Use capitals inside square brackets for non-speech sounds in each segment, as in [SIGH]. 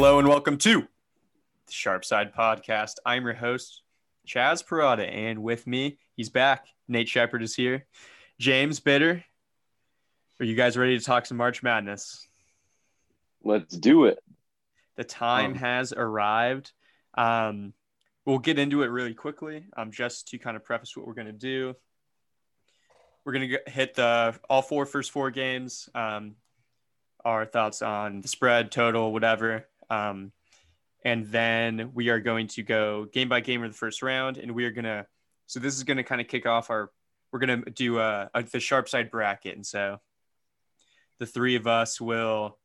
Hello, and welcome to the Sharp Side Podcast. I'm your host, Chas Parada, and with me, he's back. Nate Shepard is here. James Bitter. Are you guys ready to talk some March Madness? Let's do it. The time Um, has arrived. Um, we'll get into it really quickly. Um, just to kind of preface what we're going to do. We're going to hit the all four first four games. Um, our thoughts on the spread, total, whatever. Um, and then we are going to go game by game of the first round, and we are gonna. So this is gonna kind of kick off our. We're gonna do a, a the sharp side bracket, and so the three of us will.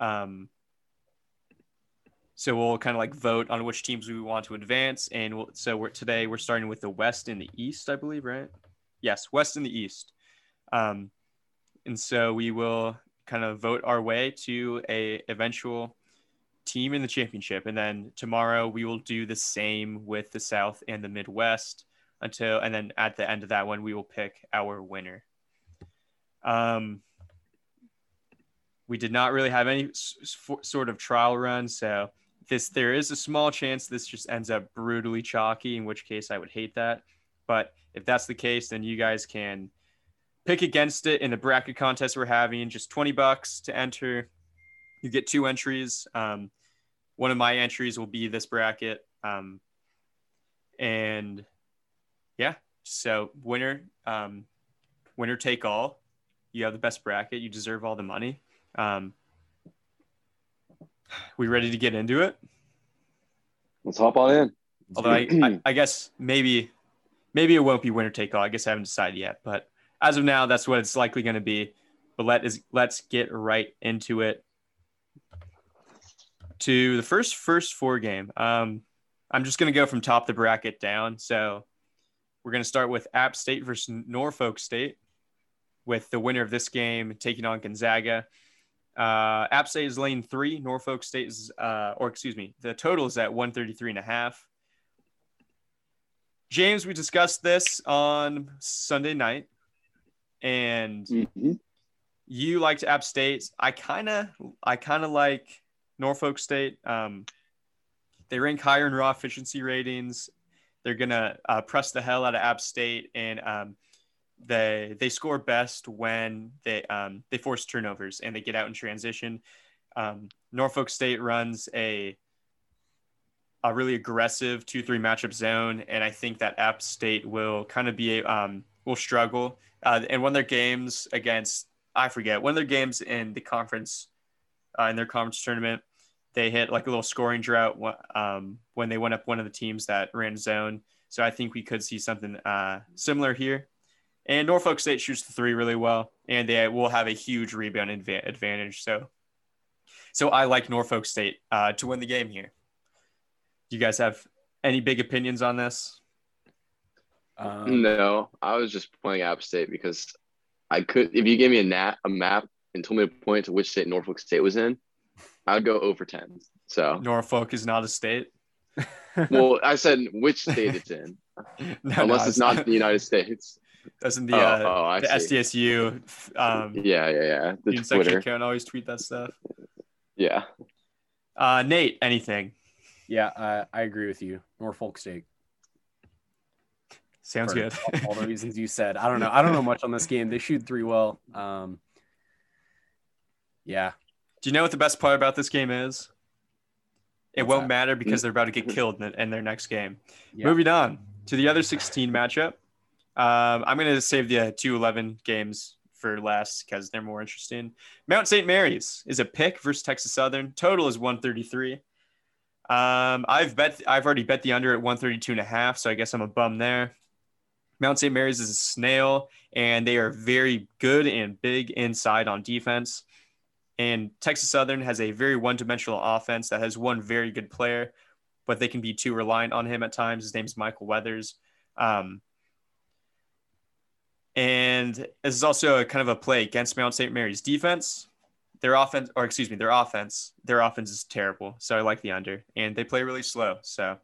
Um, so we'll kind of like vote on which teams we want to advance, and we'll, so we're today we're starting with the West and the East, I believe, right? Yes, West and the East. Um, and so we will kind of vote our way to a eventual team in the championship. And then tomorrow we will do the same with the south and the midwest until and then at the end of that one we will pick our winner. Um we did not really have any sort of trial run. So this there is a small chance this just ends up brutally chalky in which case i would hate that. But if that's the case then you guys can pick against it in the bracket contest we're having. Just 20 bucks to enter. You get two entries. Um, one of my entries will be this bracket. Um, and yeah so winner um, winner take all. You have the best bracket. You deserve all the money. Um, we ready to get into it? Let's hop on in. although I, I, I guess maybe maybe it won't be winner take all. I guess i haven't decided yet but as of now that's what it's likely going to be. But let is let's get right into it to the first first four game um i'm just going to go from top the bracket down so we're going to start with app state versus norfolk state with the winner of this game taking on gonzaga uh, App State is lane three. Norfolk State is, uh, or excuse me, the total is at 133 and a half. James, we discussed this on Sunday night, and Mhm. you liked App State. I kind of, I kind of like Norfolk State. Um, they rank higher in raw efficiency ratings. They're gonna uh, press the hell out of App State, and um, they they score best when they um, they force turnovers and they get out in transition. Um, Norfolk State runs a a really aggressive two three matchup zone, and I think that App State will kind of be um, will struggle. Uh, and one of their games against I forget one of their games in the conference uh, in their conference tournament, they hit like a little scoring drought um, when they went up one of the teams that ran zone. So I think we could see something uh, similar here. And Norfolk State shoots the three really well, and they will have a huge rebound adva- advantage. So, so I like Norfolk State uh, to win the game here. Do you guys have any big opinions on this? Um, No, I was just playing App State because I could. If you gave me a nat a map and told me to point to which state Norfolk State was in, I'd go over ten. So, Norfolk is not a state. well, I [LAUGHS] said which state it's in, No, unless no, it's not the United States. Doesn't the oh, uh, oh, the. SDSU um, Yeah, yeah, yeah. The student section Twitter. account always tweet that stuff? Yeah. Uh, Nate, anything? yeah, uh, I agree with you. Norfolk State. Sounds for good. all the reasons you said. I don't know. [LAUGHS] I don't know much on this game. They shoot three well. Um, yeah, Do you know what the best part about this game is? It What's won't that? matter because they're about to get killed in, in their next game. Yeah. Moving on to the other 16 matchup. Um, I'm going to save the uh, two 11 games for last because they're more interesting. Mount St. Mary's is a pick versus Texas Southern. Total is 133. Um, I've bet I've already bet the under at 132 and a half, so I guess I'm a bum there. Mount St. Mary's is a snail, and they are very good and big inside on defense. And Texas Southern has a very one-dimensional offense that has one very good player, but they can be too reliant on him at times. His name's Michael Weathers. Um, and this is also a kind of a play against Mount St. Mary's defense. Their offense, or excuse me, their offense, their offense is terrible. So I like the under, and they play really slow. So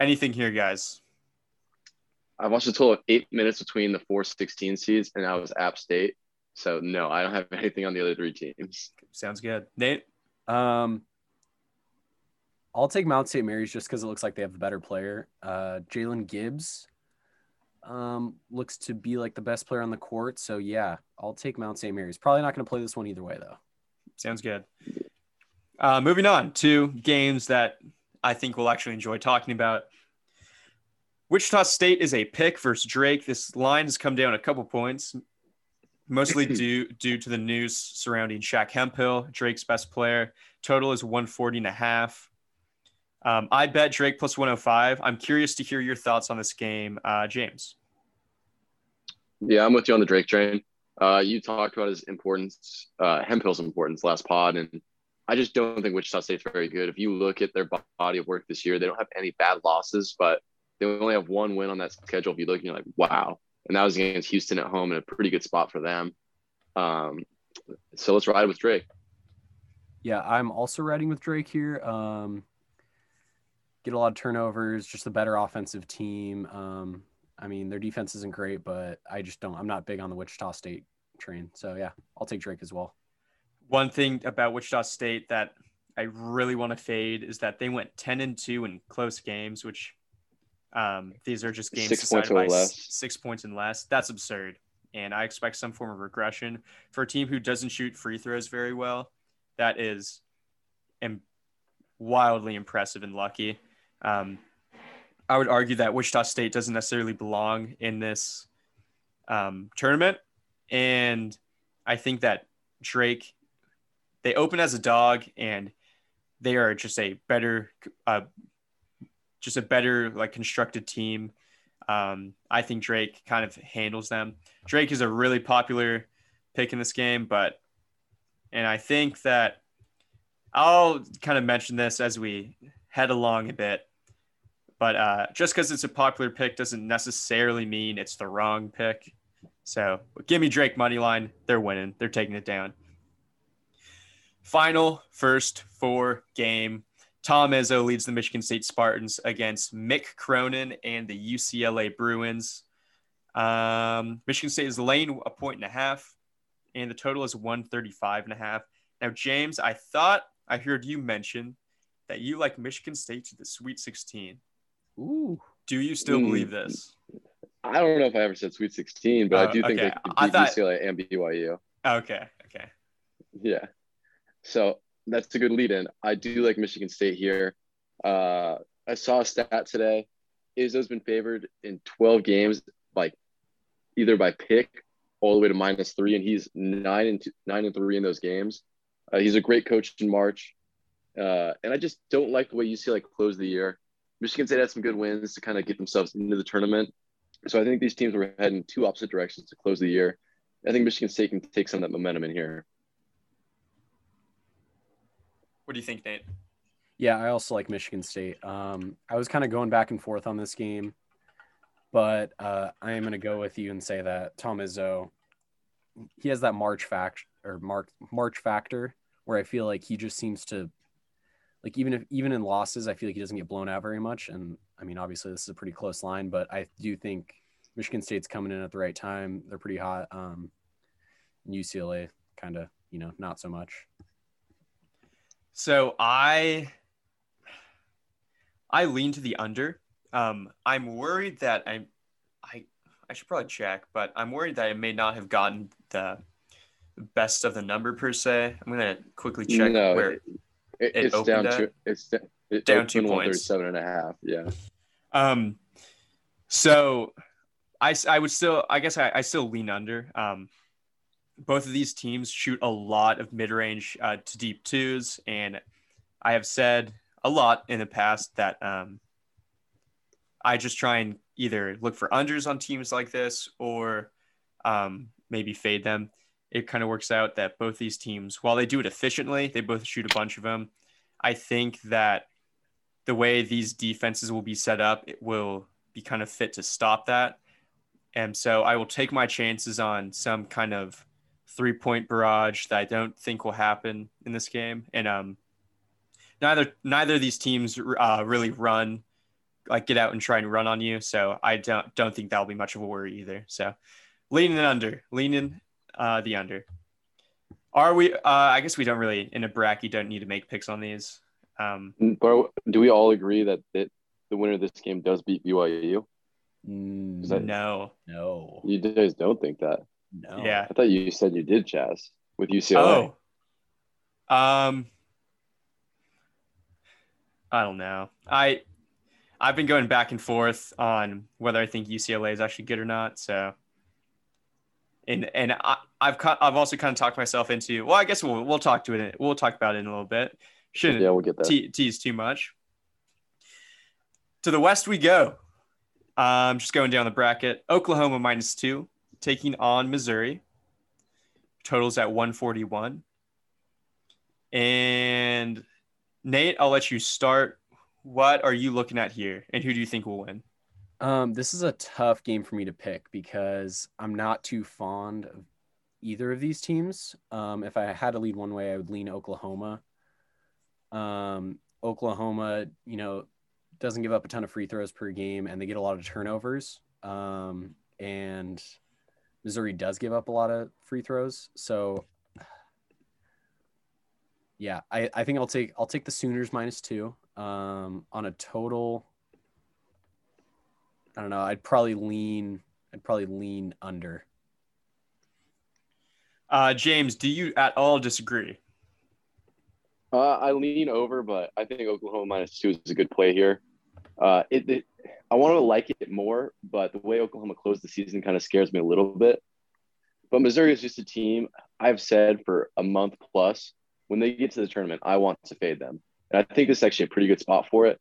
anything here, guys? I've watched a total of eight minutes between the four 16 seeds, and I was App State. So no, I don't have [LAUGHS] anything on the other three teams. Sounds good. Nate, Um, I'll take Mount St. Mary's just because it looks like they have the better player. Uh, Jalen Gibbs um, looks to be like the best player on the court. So yeah, I'll take Mount St. Mary's. Probably not going to play this one either way though. Sounds good. Uh, moving on to games that I think we'll actually enjoy talking about. Wichita State is a pick versus Drake. This line has come down a couple points, mostly [CLEARS THROAT] due due to the news surrounding Shaq Hemphill, Drake's best player. Total is 140 and a half. Um, I bet Drake plus 105. I'm curious to hear your thoughts on this game, uh, James. Yeah, I'm with you on the Drake train. Uh, you talked about his importance, uh, Hemphill's importance last pod, and I just don't think Wichita State's very good. If you look at their body of work this year, they don't have any bad losses, but they only have one win on that schedule. If you look, you're like, wow. And that was against Houston at home in a pretty good spot for them. Um, so let's ride with Drake. Yeah, I'm also riding with Drake here. Um, get a lot of turnovers, just a better offensive team. Um, I mean, their defense isn't great, but I just don't, I'm not big on the Wichita State train. So yeah, I'll take Drake as well. One thing about Wichita State that I really want to fade is that they went 10 and 2 in close games, which um, these are just games Six decided points or by less. six points and less. That's absurd. And I expect some form of regression for a team who doesn't shoot free throws very well. That is Im- wildly impressive and lucky. Um, I would argue that Wichita State doesn't necessarily belong in this um, tournament. And I think that Drake, they open as a dog and they are just a better, uh, just a better like constructed team. Um, I think Drake kind of handles them. Drake is a really popular pick in this game, but and I think that I'll kind of mention this as we head along a bit. But uh, just because it's a popular pick doesn't necessarily mean it's the wrong pick. So give me Drake money line. They're winning. They're taking it down. Final first four game. Tom Izzo leads the Michigan State Spartans against Mick Cronin and the UCLA Bruins. Um, Michigan State is laying a point and a half, and the total is 135 and a half. Now, James, I thought I heard you mention that you like Michigan State to the Sweet 16. Ooh. Do you still Mm. believe this? I don't know if I ever said Sweet 16, but Oh, I do think okay. they could I beat thought- UCLA and BYU. Okay, okay. Yeah. So that's a good lead in. I do like Michigan State here. Uh, I saw a stat today. Izzo's been favored in 12 games, like either by pick all the way to minus three, and he's nine and two, nine and three in those games. Uh, he's a great coach in March, uh, and I just don't like the way UCLA like, closed the year. Michigan State had some good wins to kind of get themselves into the tournament. So I think these teams were heading two opposite directions to close the year. I think Michigan State can take some of that momentum in here. What do you think, Nate? Yeah, I also like Michigan State. Um, I was kind of going back and forth on this game, but uh, I am going to go with you and say that Tom Izzo, he has that March fact or March March factor where I feel like he just seems to, like even if even in losses, I feel like he doesn't get blown out very much. And I mean, obviously this is a pretty close line, but I do think Michigan State's coming in at the right time. They're pretty hot. Um, UCLA kind of, you know, not so much. So I I lean to the under. Um, I'm worried that I'm I I should probably check, but I'm worried that I may not have gotten the best of the number per se. I'm gonna quickly check No, where it, it- it it's down at? to it's it Down two points. 137 and a half. Yeah. Um, so I I would still, I guess I, I still lean under. Um, both of these teams shoot a lot of mid range uh, to deep twos. And I have said a lot in the past that um, I just try and either look for unders on teams like this or um, maybe fade them. It kind of works out that both these teams, while they do it efficiently, they both shoot a bunch of them. I think that the way these defenses will be set up, it will be kind of fit to stop that. And so I will take my chances on some kind of three point barrage that I don't think will happen in this game. And um, neither neither of these teams uh, really run like get out and try and run on you. So I don't don't think that'll be much of a worry either. So leaning under, leaning uh, the under. Are we? Uh, I guess we don't really in a bracket. Don't need to make picks on these. Um, But do we all agree that it, the winner of this game does beat BYU? Mm, Is that- no. no, You guys don't think that? No. Yeah. I thought you said you did, Chas, with UCLA. Oh. Um. I don't know. I I've been going back and forth on whether I think UCLA is actually good or not. So. And and I, I've I've also kind of talked myself into well I guess we'll we'll talk to it we'll talk about it in a little bit shouldn't Yeah, we'll get that. te- tease too much. To the west we go. Um, just going down the bracket. Oklahoma minus two, taking on Missouri. Totals at 141. And Nate, I'll let you start. What are you looking at here, and who do you think will win? Um, this is a tough game for me to pick because I'm not too fond of either of these teams. Um, if I had to lead one way, I would lean Oklahoma. Um, Oklahoma, you know, doesn't give up a ton of free throws per game, and they get a lot of turnovers. Um, and Missouri does give up a lot of free throws, so yeah, I, I think I'll take I'll take the Sooners minus two. Um, on a total. I don't know. I'd probably lean. I'd probably lean under. Uh, James, do you at all disagree? Uh, I lean over, but I think Oklahoma minus two is a good play here. Uh, it, it I want to like it more, but the way Oklahoma closed the season kind of scares me a little bit. But Missouri is just a team I've said for a month plus. When they get to the tournament, I want to fade them, and I think this is actually a pretty good spot for it.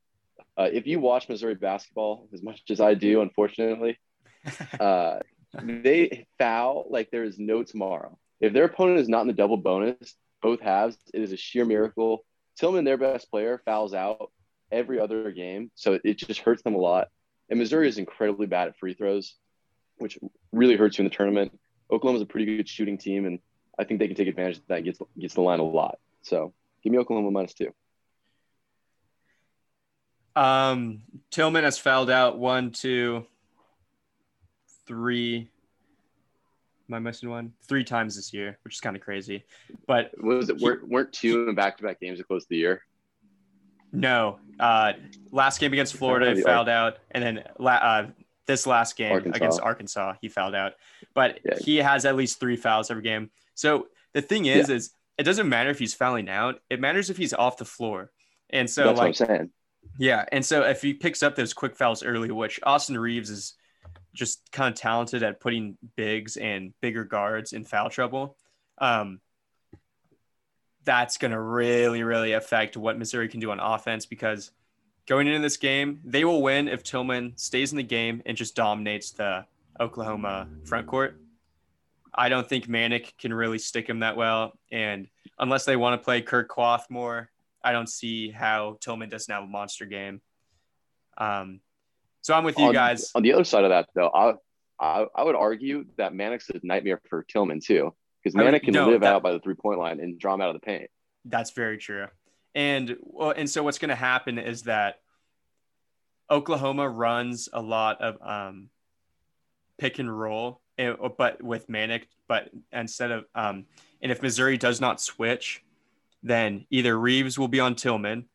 Uh, if you watch Missouri basketball as much as I do, unfortunately, [LAUGHS] uh, they foul like there is no tomorrow. If their opponent is not in the double bonus, both halves, it is a sheer miracle. Tilmon, their best player, fouls out every other game, so it just hurts them a lot. And Missouri is incredibly bad at free throws, which really hurts you in the tournament. Oklahoma's a pretty good shooting team, and I think they can take advantage of that. Gets gets the line a lot. So give me Oklahoma minus two. Um, Tilmon has fouled out one, two, three. Am I missing one? Three times this year, which is kind of crazy. But Was it weren't, weren't two in back to back games at close of the year? No, uh, last game against Florida, he fouled out, and then la- uh, this last game Arkansas. against Arkansas, he fouled out. But Yeah. he has at least three fouls every game. So the thing is, is it doesn't matter if he's fouling out; it matters if he's off the floor. And so, That's like, what I'm saying. Yeah, and so if he picks up those quick fouls early, which Austin Reaves is just kind of talented at putting bigs and bigger guards in foul trouble, um, that's going to really, really affect what Missouri can do on offense because going into this game, they will win if Tilmon stays in the game and just dominates the Oklahoma front court. I don't think Manek can really stick him that well. And unless they want to play Kur Kuath more, I don't see how Tilmon doesn't have a monster game. Um, so I'm with you on, guys. On the other side of that, though, I I, I would argue that Manek is a nightmare for Tillman too, because Manek can no, live that- out by the three point line and draw him out of the paint. That's very true. And well, and so what's going to happen is that Oklahoma runs a lot of um, pick and roll, and, but with Manek. But instead of um, and if Missouri does not switch, then either Reaves will be on Tilmon,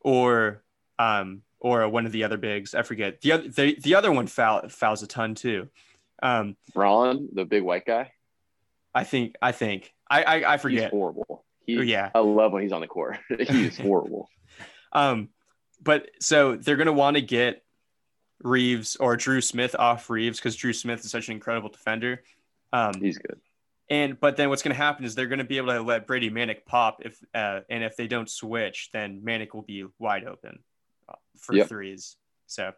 or um, or one of the other bigs. I forget the other the, the other one foul, fouls a ton too. Um, Braun, the big white guy, I think I think I I, I he's forget. horrible. He, Oh, yeah. I love when he's on the court. [LAUGHS] he's [LAUGHS] horrible. Um, but so they're going to want to get Reaves or Dru Smith off Reaves because Dru Smith is such an incredible defender. Um, He's good. and but then what's going to happen is they're going to be able to let Brady Manek pop if uh, and if they don't switch, then Manek will be wide open uh, for Yep. threes. So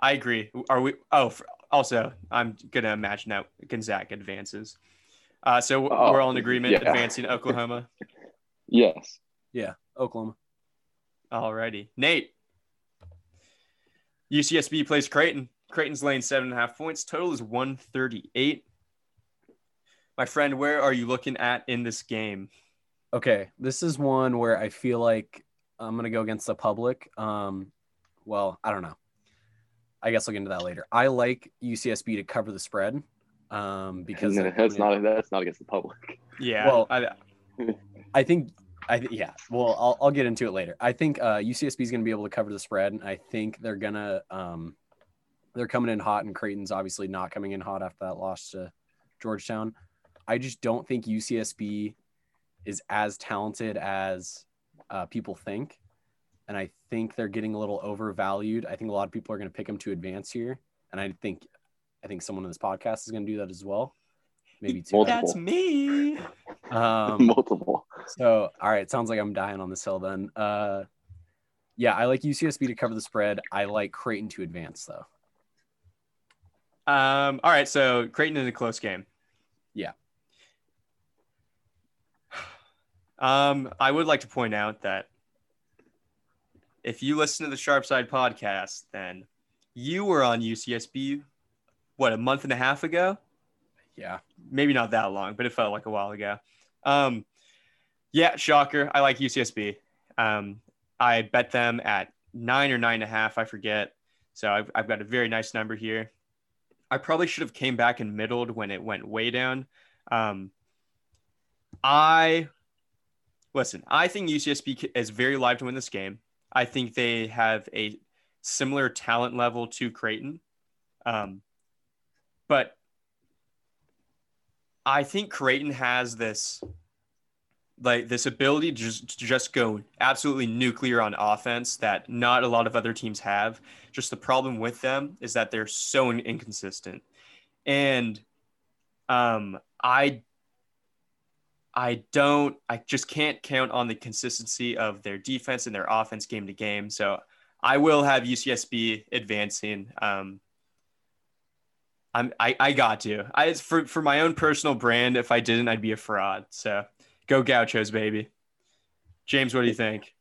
I agree. Are we? Oh, for, also I'm going to imagine that Gonzaga advances. Uh, so Oh, we're all in agreement yeah. advancing Oklahoma. Yes. Yeah, Oklahoma. Alrighty. Nate. UCSB plays Creighton. Creighton's laying seven and a half points. Total is 138. My friend, where are you looking at in this game? Okay, this is one where I feel like I'm gonna go against the public. Um, well, I don't know. I guess I'll get into that later. I like UCSB to cover the spread, um, because that's not that's not against the public. [LAUGHS] Yeah. Well, I, I think I th- yeah. Well, I'll I'll get into it later. I think uh, UCSB is going to be able to cover the spread. And I think they're gonna um, they're coming in hot, and Creighton's obviously not coming in hot after that loss to Georgetown. I just don't think UCSB is as talented as uh, people think, and I think they're getting a little overvalued. I think a lot of people are going to pick them to advance here, and I think I think someone in this podcast is going to do that as well. Maybe two. Multiple. That's me. Um, Multiple. so, all right, sounds like I'm dying on this hill then. Uh, yeah, I like UCSB to cover the spread. I like Creighton to advance though. Um, all right, so Creighton in a close game. Yeah. Um, I would like to point out that if you listen to the Sharp Side podcast, then you were on UCSB, what, a month and a half ago? Yeah. Maybe not that long, but it felt like a while ago. Um, yeah, shocker. I like UCSB. Um, I bet them at nine or nine and a half. I forget. So I've, I've got a very nice number here. I probably should have came back and middled when it went way down. Um, I listen. I think UCSB is very live to win this game. I think they have a similar talent level to Creighton, um, but I think Creighton has this like this ability to just, to just go absolutely nuclear on offense that not a lot of other teams have. Just the problem with them is that they're so inconsistent. And um, I I don't I just can't count on the consistency of their defense and their offense game to game. So I will have UCSB advancing. Um, I'm I, I got to. I for for my own personal brand, if I didn't, I'd be a fraud. So Go Gauchos, baby. James, what do you think?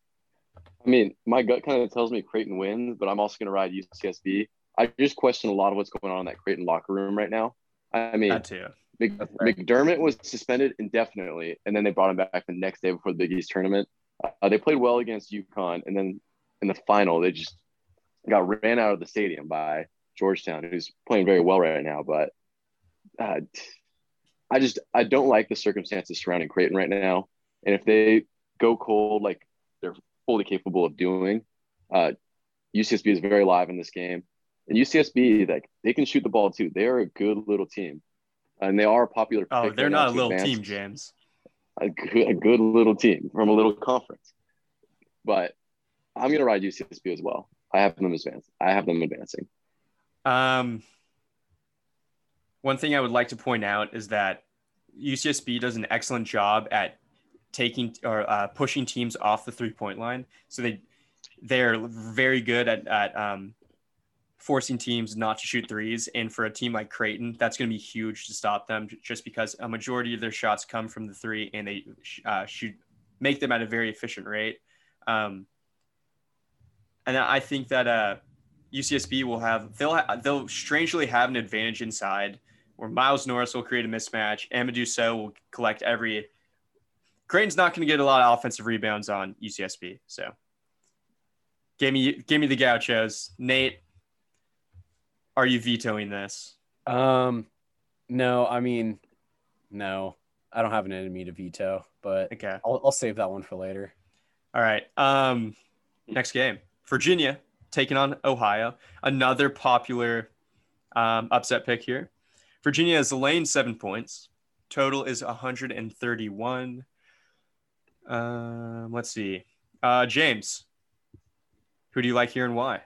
I mean, my gut kind of tells me Creighton wins, but I'm also going to ride UCSB. I just question a lot of what's going on in that Creighton locker room right now. I mean, That too. Mc, McDermott was suspended indefinitely, and then they brought him back the next day before the Big East tournament. Uh, they played well against UConn, and then in the final, they just got ran out of the stadium by Georgetown, who's playing very well right now. But uh, I just I don't like the circumstances surrounding Creighton right now, and if they go cold like they're fully capable of doing, uh, UCSB is very live in this game, and UCSB like they can shoot the ball too. They are a good little team, and they are a popular. Oh, they're right not a little advance. team, James. a good, a good little team from a little conference. But I'm gonna ride UCSB as well. I have them advance. I have them advancing. Um, one thing I would like to point out is that UCSB does an excellent job at taking or uh, pushing teams off the three point line. So they they're very good at at um, forcing teams not to shoot threes. And for a team like Creighton, that's going to be huge to stop them, just because a majority of their shots come from the three, and they uh, shoot make them at a very efficient rate. Um, and I think that uh, UCSB will have they'll ha- they'll strangely have an advantage inside where Miles Norris will create a mismatch. Amadou Sow will collect every. Creighton's not going to get a lot of offensive rebounds on UCSB. So, give me give me the Gauchos. Nate, are you vetoing this? Um, no, I mean, no, I don't have an enemy to veto, but Okay. I'll, I'll save that one for later. All right. Um, next game, Virginia taking on Ohio. Another popular um, upset pick here. Virginia is laying seven points. Total is 131. Um, let's see. Uh, James, who do you like here and why?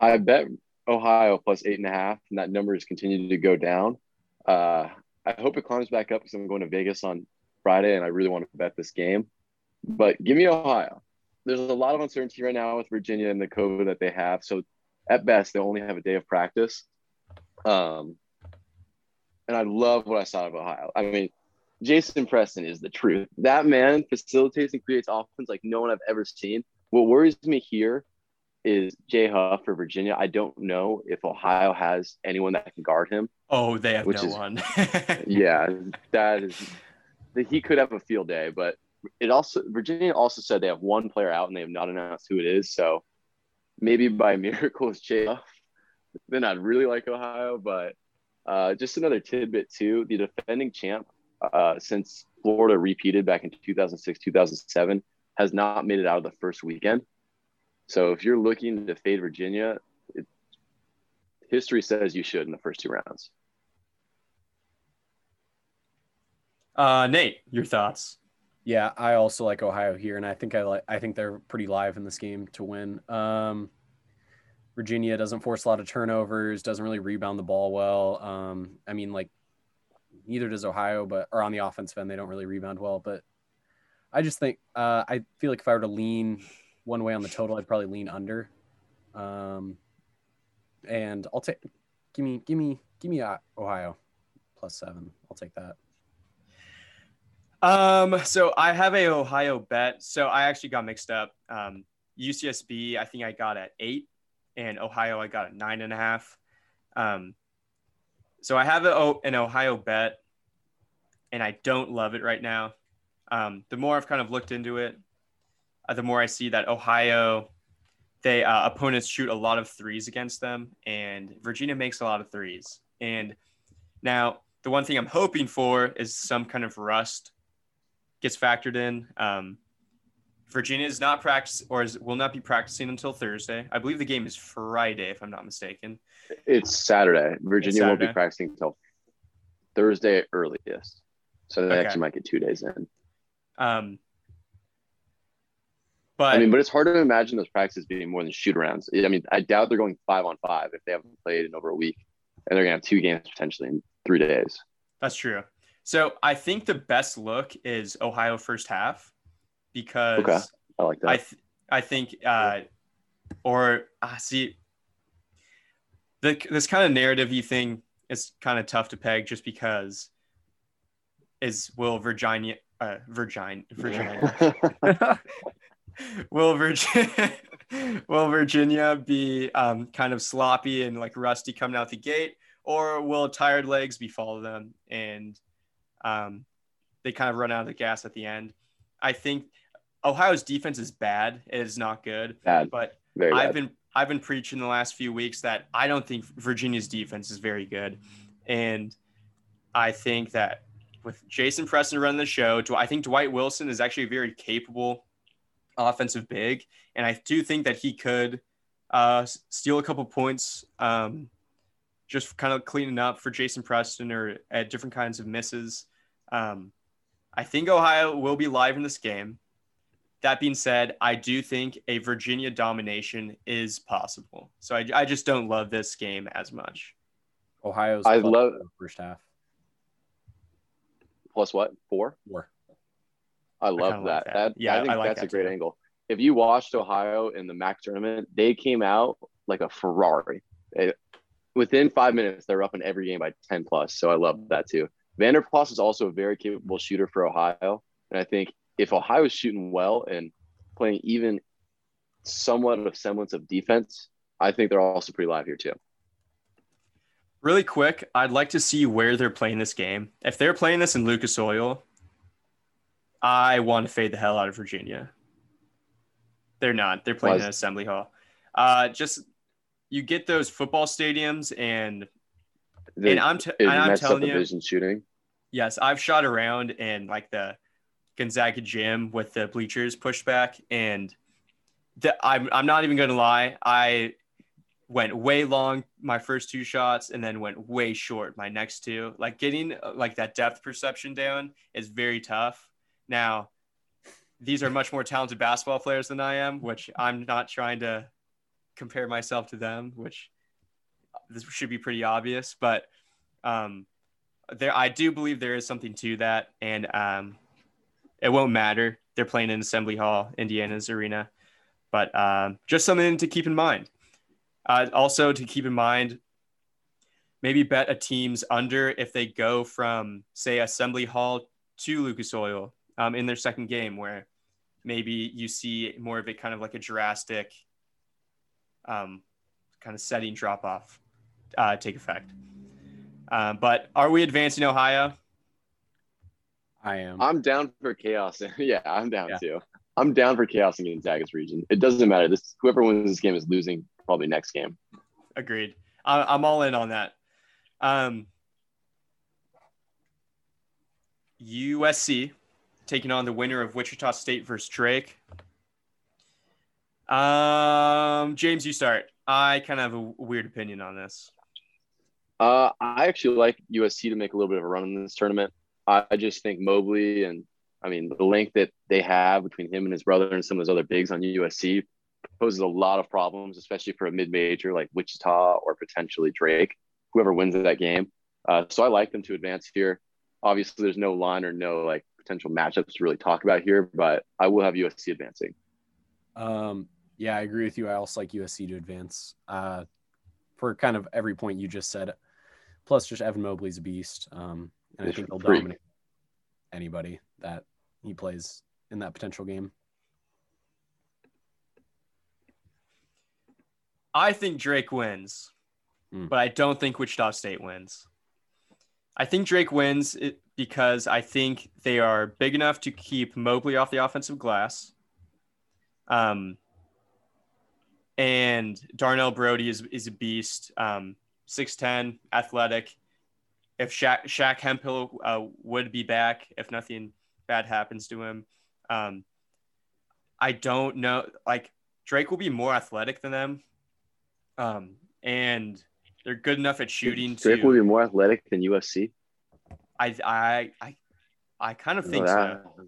I bet Ohio plus eight and a half, and that number is continuing to go down. Uh, I hope it climbs back up because I'm going to Vegas on Friday, and I really want to bet this game. But give me Ohio. There's a lot of uncertainty right now with Virginia and the COVID that they have. So at best, they only have a day of practice. Um, and I love what I saw of Ohio. I mean, Jason Preston is the truth. That man facilitates and creates offense like no one I've ever seen. What worries me here is Jay Huff for Virginia. I don't know if Ohio has anyone that can guard him. Oh, they have Which no is- one. [LAUGHS] Yeah, that is he could have a field day, but it also Virginia also said they have one player out and they have not announced who it is. So maybe by [LAUGHS] miracle it's Jay. Then I'd really like Ohio, but uh, just another tidbit too. The defending champ uh, since Florida repeated back in 2006, 2007, has not made it out of the first weekend. So if you're looking to fade Virginia, it, history says you should in the first two rounds. Uh, Nate, your thoughts? Yeah, I also like Ohio here, and I think I like. I think they're pretty live in this game to win. Um, Virginia doesn't force a lot of turnovers, doesn't really rebound the ball well. Um, I mean, like neither does Ohio, but or on the offensive end, they don't really rebound well. But I just think uh, I feel like if I were to lean one way on the total, I'd probably lean under. Um, and I'll take give me give me give me uh, Ohio plus seven. I'll take that. Um, so I have a Ohio bet. So I actually got mixed up. Um, UCSB, I think I got at eight, and Ohio, I got at nine and a half. Um, so I have a, an Ohio bet, and I don't love it right now. Um, the more I've kind of looked into it, uh, the more I see that Ohio, they uh, opponents shoot a lot of threes against them, and Virginia makes a lot of threes. And now the one thing I'm hoping for is some kind of rust gets factored in. Um, Virginia is not practice or is, will not be practicing until Thursday. I believe the game is Friday, if I'm not mistaken. It's Saturday. Virginia Saturday. won't be practicing until Thursday earliest, so they okay. actually might get two days in. Um, but I mean, but it's hard to imagine those practices being more than shoot arounds. I mean, I doubt they're going five on five if they haven't played in over a week, and they're gonna have two games potentially in three days. That's true. So I think the best look is Ohio first half because okay. I like that. I th- I think uh, or uh, see the this kind of narrative thing is kind of tough to peg just because is will Virginia uh, [LAUGHS] Virginia Virginia [LAUGHS] will Virginia [LAUGHS] will Virginia be um, kind of sloppy and like rusty coming out the gate or will tired legs befall them and um, they kind of run out of the gas at the end. I think Ohio's defense is bad. It is not good. Bad. But very I've bad. been I've been preaching the last few weeks that I don't think Virginia's defense is very good, and I think that with Jason Preston running the show, I think Dwight Wilson is actually a very capable offensive big, and I do think that he could uh, steal a couple points um, just kind of cleaning up for Jason Preston or at different kinds of misses. Um, I think Ohio will be live in this game. That being said, I do think a Virginia domination is possible. So I, I just don't love this game as much. Ohio's I love first half. Plus what? Four? Four. I love I that. Like that. that. Yeah, I think I like that's that a great too. angle. If you watched Ohio in the MAC tournament, they came out like a Ferrari. It, within five minutes, they're up in every game by 10 plus. So I love that too. Vander Plas is also a very capable shooter for Ohio. And I think if Ohio is shooting well and playing even somewhat of semblance of defense, I think they're also pretty live here too. Really quick, I'd like to see where they're playing this game. If they're playing this in Lucas Oil, I want to fade the hell out of Virginia. They're not. They're playing in Assembly Hall. Uh, just you get those football stadiums and The- and I'm t- and I'm telling you, vision shooting. yes, I've shot around in like the Gonzaga gym with the bleachers pushed back, and the, I'm I'm not even gonna lie, I went way long my first two shots and then went way short my next two. Like getting like that depth perception down is very tough. Now, these are much more talented basketball players than I am, which I'm not trying to compare myself to them, which this should be pretty obvious, but um, there I do believe there is something to that, and um, it won't matter. They're playing in Assembly Hall, Indiana's arena, but um, just something to keep in mind. Uh, also to keep in mind, maybe bet a team's under if they go from say Assembly Hall to Lucas Oil um, in their second game, where maybe you see more of it kind of like a drastic um, kind of setting drop off uh, take effect. Um, but are we advancing Ohio? I am. I'm down for chaos. [LAUGHS] yeah, I'm down Yeah. too. I'm down for chaos in Gonzaga's region. It doesn't matter. This whoever wins this game is losing probably next game. Agreed. I, I'm all in on that. Um, USC taking on the winner of Wichita State versus Drake. Um, James, you start. I kind of have a weird opinion on this. Uh, I actually like USC to make a little bit of a run in this tournament. I just think Mobley and I mean the link that they have between him and his brother and some of those other bigs on USC poses a lot of problems, especially for a mid-major like Wichita or potentially Drake, whoever wins that game. Uh, so I like them to advance here. Obviously, there's no line or no like potential matchups to really talk about here, but I will have USC advancing. Um, yeah, I agree with you. I also like USC to advance uh, for kind of every point you just said. Plus, just Evan Mobley's a beast, um, and I think he'll dominate anybody that he plays in that potential game. I think Drake wins, mm. but I don't think Wichita State wins. I think Drake wins because I think they are big enough to keep Mobley off the offensive glass. Um, and Darnell Brodie is, is a beast. Um, 6'10, athletic. If Shaq, Shaq Hemphill uh, would be back, if nothing bad happens to him, um, I don't know. Like, Drake will be more athletic than them. Um, and they're good enough at shooting. Drake to, will be more athletic than USC. I I I, I kind of think that, so.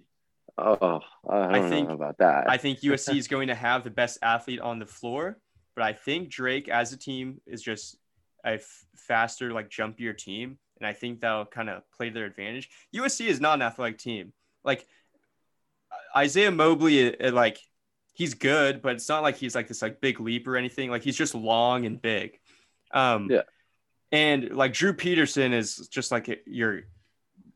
Oh, I, I think about that. I think USC [LAUGHS] is going to have the best athlete on the floor, but I think Drake as a team is just a f- faster, like jumpier team, and I think that'll kind of play their advantage. USC is not an athletic team. Like Isaiah Mobley, like he's good, but it's not like he's like this like big leap or anything. Like he's just long and big. Um, yeah. And like Drew Peterson is just like your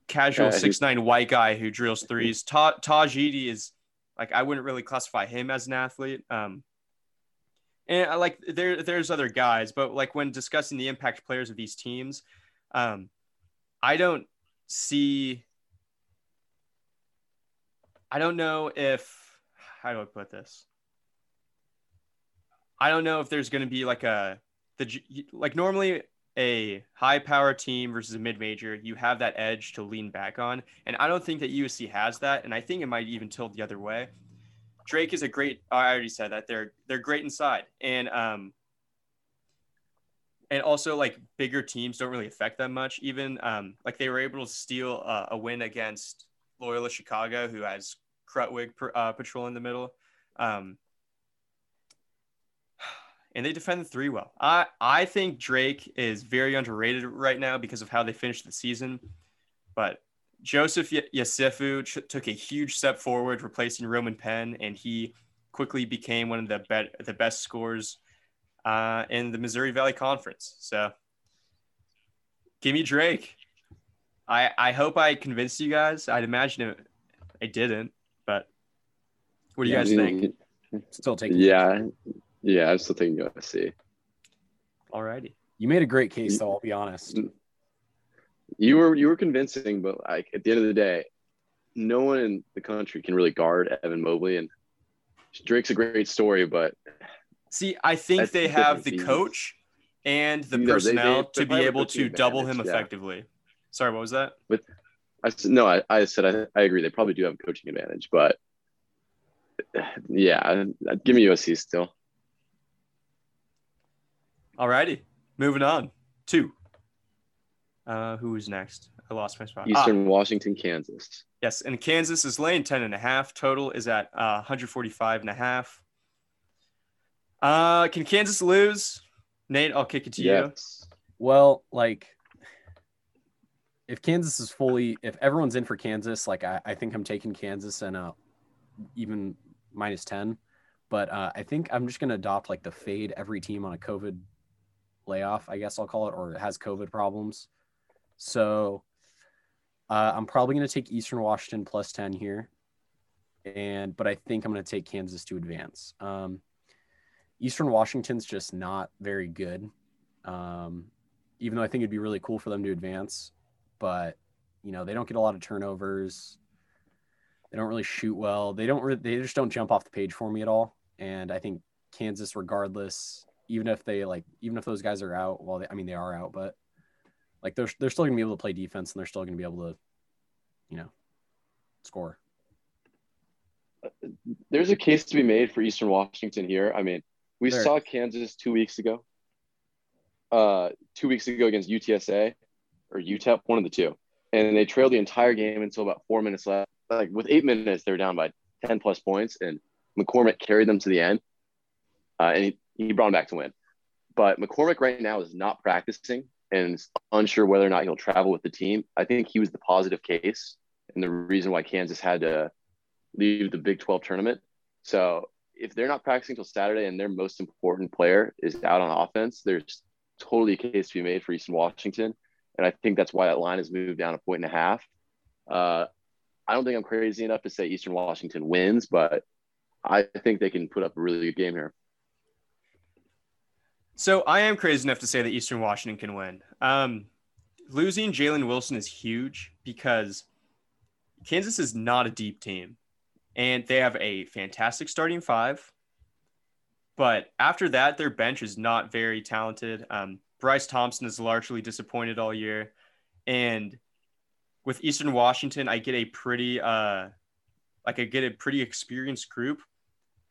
casual six yeah, nine white guy who drills [LAUGHS] threes. Ta- Tahj Eaddy is like I wouldn't really classify him as an athlete. Um, and I like there there's other guys, but like when discussing the impact players of these teams, um, I don't see. I don't know if how do I put this? I don't know if there's going to be like a the like normally a high power team versus a mid major, you have that edge to lean back on. And I don't think that USC has that. And I think it might even tilt the other way. Drake is a great, I already said that they're, they're great inside. And, um, and also like bigger teams don't really affect them much. Even, um, like they were able to steal uh, a win against Loyola Chicago, who has Krutwig uh, patrol in the middle. Um, and they defend the three well. I I think Drake is very underrated right now because of how they finished the season, but Joseph Yesufu ch- took a huge step forward, replacing Roman Penn, and he quickly became one of the be- the best scorers uh, in the Missouri Valley Conference. So, give me Drake. I I hope I convinced you guys. I'd imagine it, I didn't, but what do you yeah, guys think? Still taking. Yeah, yeah, I'm still taking USC. Alrighty. You made a great case, though. I'll be honest. Mm. You were you were convincing, but like at the end of the day, no one in the country can really guard Evan Mobley, and Drake's a great story, but see, I think they have the coach and the you know, personnel they, they, to be able to double him effectively. Yeah. Sorry, what was that? But I no, I, I said I, I agree. They probably do have a coaching advantage, but yeah, give me USC still. Alrighty, moving on. Two. Uh, who is next? I lost my spot. Eastern ah. Washington, Kansas. Yes, and Kansas is laying 10 and a half. Total is at uh, 145 and a half. Uh, can Kansas lose? Nate, I'll kick it to yes. you. Well, like if Kansas is fully, if everyone's in for Kansas, like I, I think I'm taking Kansas and uh, even minus 10. But uh, I think I'm just going to adopt like the fade every team on a COVID layoff, I guess I'll call it, or has COVID problems. So uh, I'm probably going to take Eastern Washington plus 10 here. And, but I think I'm going to take Kansas to advance. Um, Eastern Washington's just not very good. Um, even though I think it'd be really cool for them to advance, but you know, they don't get a lot of turnovers. They don't really shoot well. They don't, they just don't jump off the page for me at all. And I think Kansas, regardless, even if they like even if those guys are out well they, i mean they are out but like they're, they're still gonna be able to play defense and they're still gonna be able to you know, score. There's a case to be made for Eastern Washington here. I mean, we There- saw Kansas two weeks ago. Uh, two weeks ago against UTSA or UTEP, one of the two, and they trailed the entire game until about four minutes left. Like with eight minutes, they were down by ten plus points, and McCormack carried them to the end, uh, and he, he brought him back to win. But McCormack right now is not practicing and is unsure whether or not he'll travel with the team. I think he was the positive case and the reason why Kansas had to leave the Big 12 tournament. So if they're not practicing till Saturday and their most important player is out on offense, there's totally a case to be made for Eastern Washington. And I think that's why that line has moved down a point and a half. Uh, I don't think I'm crazy enough to say Eastern Washington wins, but I think they can put up a really good game here. So I am crazy enough to say that Eastern Washington can win. Um, losing Jalen Wilson is huge because Kansas is not a deep team, and they have a fantastic starting five. But after that, their bench is not very talented. Um, Bryce Thompson is largely disappointed all year, and with Eastern Washington, I get a pretty uh, like I get a pretty experienced group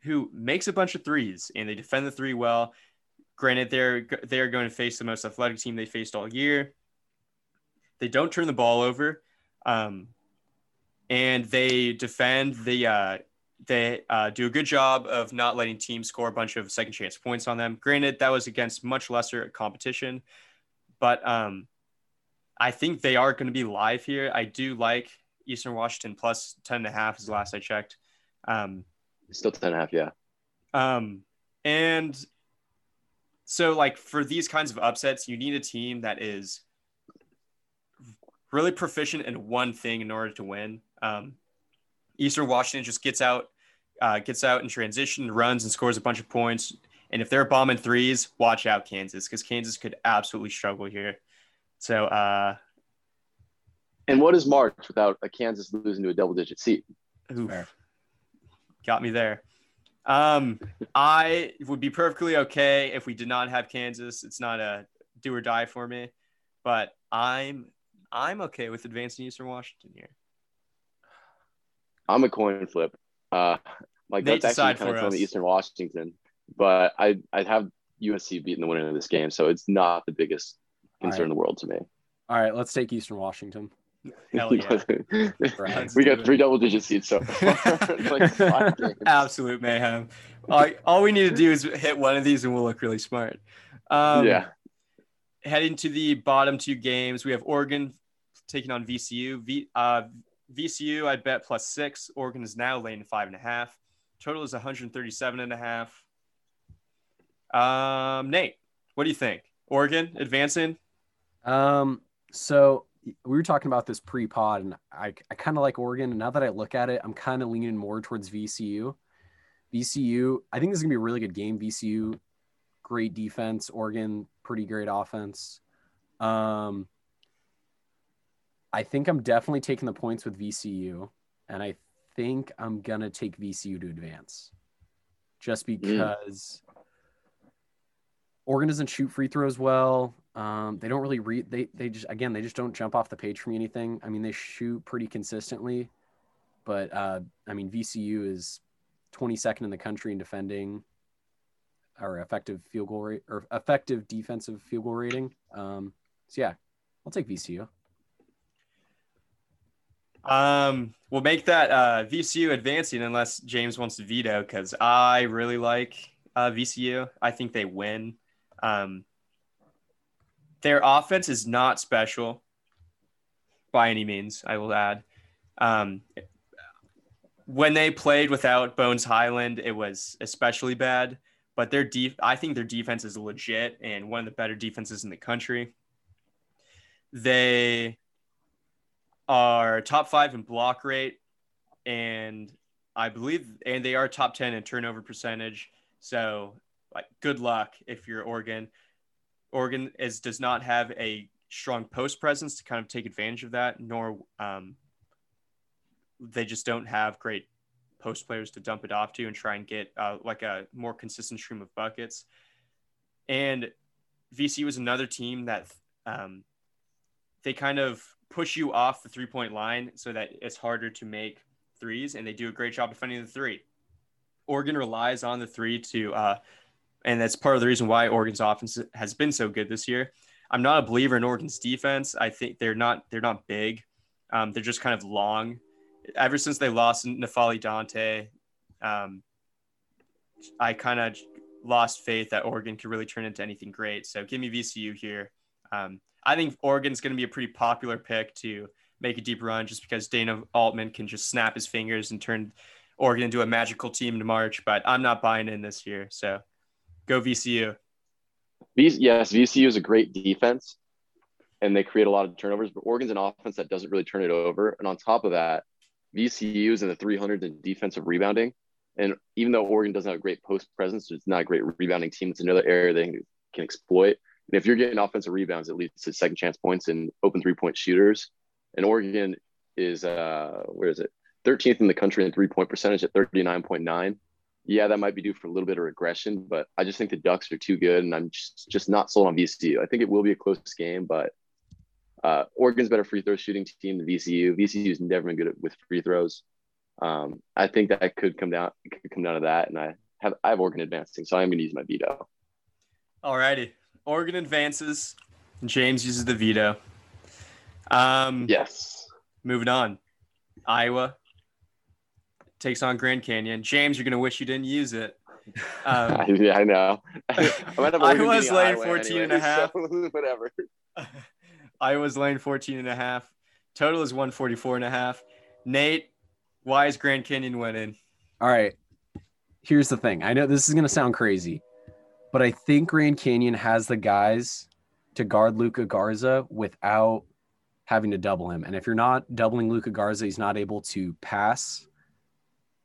who makes a bunch of threes and they defend the three well. Granted, they're they're going to face the most athletic team they faced all year. They don't turn the ball over, um, and they defend the. Uh, they uh, do a good job of not letting teams score a bunch of second chance points on them. Granted, that was against much lesser competition, but um, I think they are going to be live here. I do like Eastern Washington plus 10 and a half is the last I checked. Um, Still 10 and a half, yeah. um, and so, like, for these kinds of upsets, you need a team that is really proficient in one thing in order to win. Um, Eastern Washington just gets out, uh, gets out in transition, runs and scores a bunch of points. And if they're bombing threes, watch out, Kansas, because Kansas could absolutely struggle here. So, uh, And what is March without a Kansas losing to a double digit seed? oof, got me there. Um, I would be perfectly okay if we did not have Kansas. It's not a do or die for me, but I'm I'm okay with advancing Eastern Washington here. I'm a coin flip. Uh, like Nate, that's actually kind for of telling me. Eastern Washington, but I I'd have USC beating the winner of this game, so it's not the biggest concern All in the world to me. All right, let's take Eastern Washington. Hell yeah. [LAUGHS] We got three double digit seeds so [LAUGHS] [LAUGHS] like. Absolute mayhem. All, all we need to do is hit one of these and we'll look really smart. Um, yeah. Heading to the bottom two games, we have Oregon taking on VCU. V, uh, VCU, I bet plus six. Oregon is now laying five and a half. Total is 137 and a half. Um, Nate, what do you think? Oregon advancing? Um, so we were talking about this pre-pod, and I, I kind of like Oregon. And now that I look at it, I'm kind of leaning more towards VCU. VCU, I think this is gonna be a really good game. VCU, great defense. Oregon, pretty great offense. Um, I think I'm definitely taking the points with VCU, and I think I'm gonna take VCU to advance, just because Oregon doesn't shoot free throws well. Um, they don't really read. They they just again they just don't jump off the page from anything. I mean they shoot pretty consistently, but uh, I mean VCU is 22nd in the country in defending or effective field goal rate or effective defensive field goal rating. Um, so yeah, I'll take VCU. Um, we'll make that uh, VCU advancing unless James wants to veto because I really like uh, VCU. I think they win. Um, their offense is not special by any means, I will add. Um, when they played without Bones Hyland, it was especially bad. But their def- I think their defense is legit and one of the better defenses in the country. They are top five in block rate, and I believe, and they are top ten in turnover percentage. So, like, good luck if you're Oregon. Oregon is does not have a strong post presence to kind of take advantage of that, nor um, they just don't have great post players to dump it off to and try and get uh, like a more consistent stream of buckets. And VC was another team that um, they kind of push you off the three point line so that it's harder to make threes, and they do a great job defending the three. Oregon relies on the three to, uh, and that's part of the reason why Oregon's offense has been so good this year. I'm not a believer in Oregon's defense. I think they're not they're not big. Um, they're just kind of long. Ever since they lost N'Faly Dante, um, I kind of lost faith that Oregon could really turn into anything great. So give me VCU here. Um, I think Oregon's going to be a pretty popular pick to make a deep run just because Dana Altman can just snap his fingers and turn Oregon into a magical team in March. But I'm not buying in this year. So go VCU. yes, VCU is a great defense and they create a lot of turnovers, but Oregon's an offense that doesn't really turn it over. And on top of that, VCU is in the 300s in defensive rebounding. And even though Oregon doesn't have a great post presence, it's not a great rebounding team. It's another area they can exploit. And if you're getting offensive rebounds, it leads to second chance points and open three point shooters. And Oregon is uh where is it? 13th in the country in three point percentage at 39.9. Yeah, that might be due for a little bit of regression, but I just think the Ducks are too good, and I'm just, just not sold on VCU. I think it will be a close game, but uh, Oregon's better free throw shooting team than VCU. VCU's never been good at, with free throws. Um, I think that could come down could come down to that, and I have I have Oregon advancing, so I'm going to use my veto. All righty, Oregon advances. James uses the veto. Um, yes. Moving on, Iowa takes on Grand Canyon. James, you're going to wish you didn't use it. [LAUGHS] Um, [LAUGHS] yeah, I know. [LAUGHS] Iowa's laying 14 anyway, and a half. So whatever. Iowa's laying 14 and a half. Total is 144 and a half. Nate, why is Grand Canyon winning? All right. Here's the thing. I know this is going to sound crazy, but I think Grand Canyon has the guys to guard Luka Garza without having to double him. And if you're not doubling Luka Garza, he's not able to pass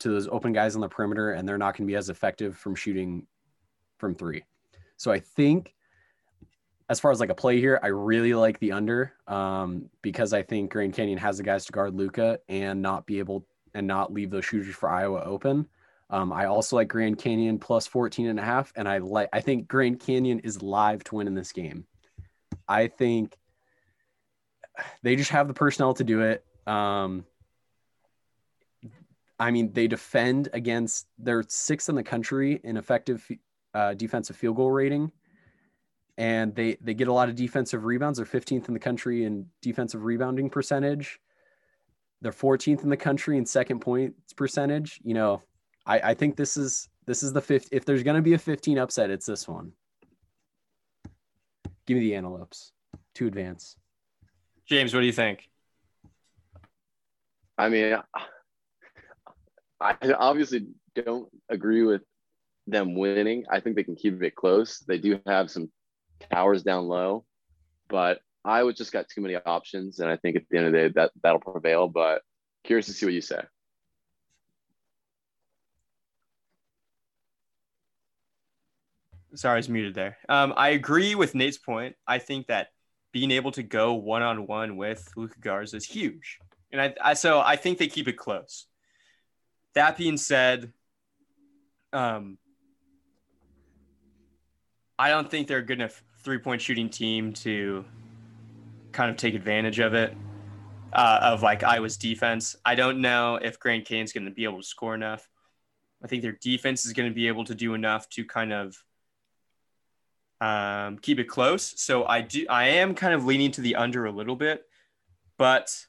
to those open guys on the perimeter, and they're not going to be as effective from shooting from three. So I think as far as like a play here, I really like the under um, because I think Grand Canyon has the guys to guard Luka and not be able and not leave those shooters for Iowa open. Um, I also like Grand Canyon plus 14 and a half. And I like, I think Grand Canyon is live to win in this game. I think they just have the personnel to do it. Um, I mean, they defend against, they're sixth in the country in effective uh, defensive field goal rating. And they, they get a lot of defensive rebounds. They're 15th in the country in defensive rebounding percentage. They're 14th in the country in second points percentage. You know, I, I think this is this is the fifth. If there's going to be a 15 upset, it's this one. Give me the antelopes to advance. James, what do you think? I mean, I obviously don't agree with them winning. I think they can keep it close. They do have some towers down low, but Iowa just got too many options, and I think at the end of the day that that'll prevail. But curious to see what you say. Sorry, I was muted there. Um, I agree with Nate's point. I think that being able to go one on one with Luka Garza is huge, and I, I so I think they keep it close. That being said, um, I don't think they're a good enough three point shooting team to kind of take advantage of it, uh, of like Iowa's defense. I don't know if Grand Canyon's going to be able to score enough. I think their defense is going to be able to do enough to kind of um, keep it close. So I do, I am kind of leaning to the under a little bit, but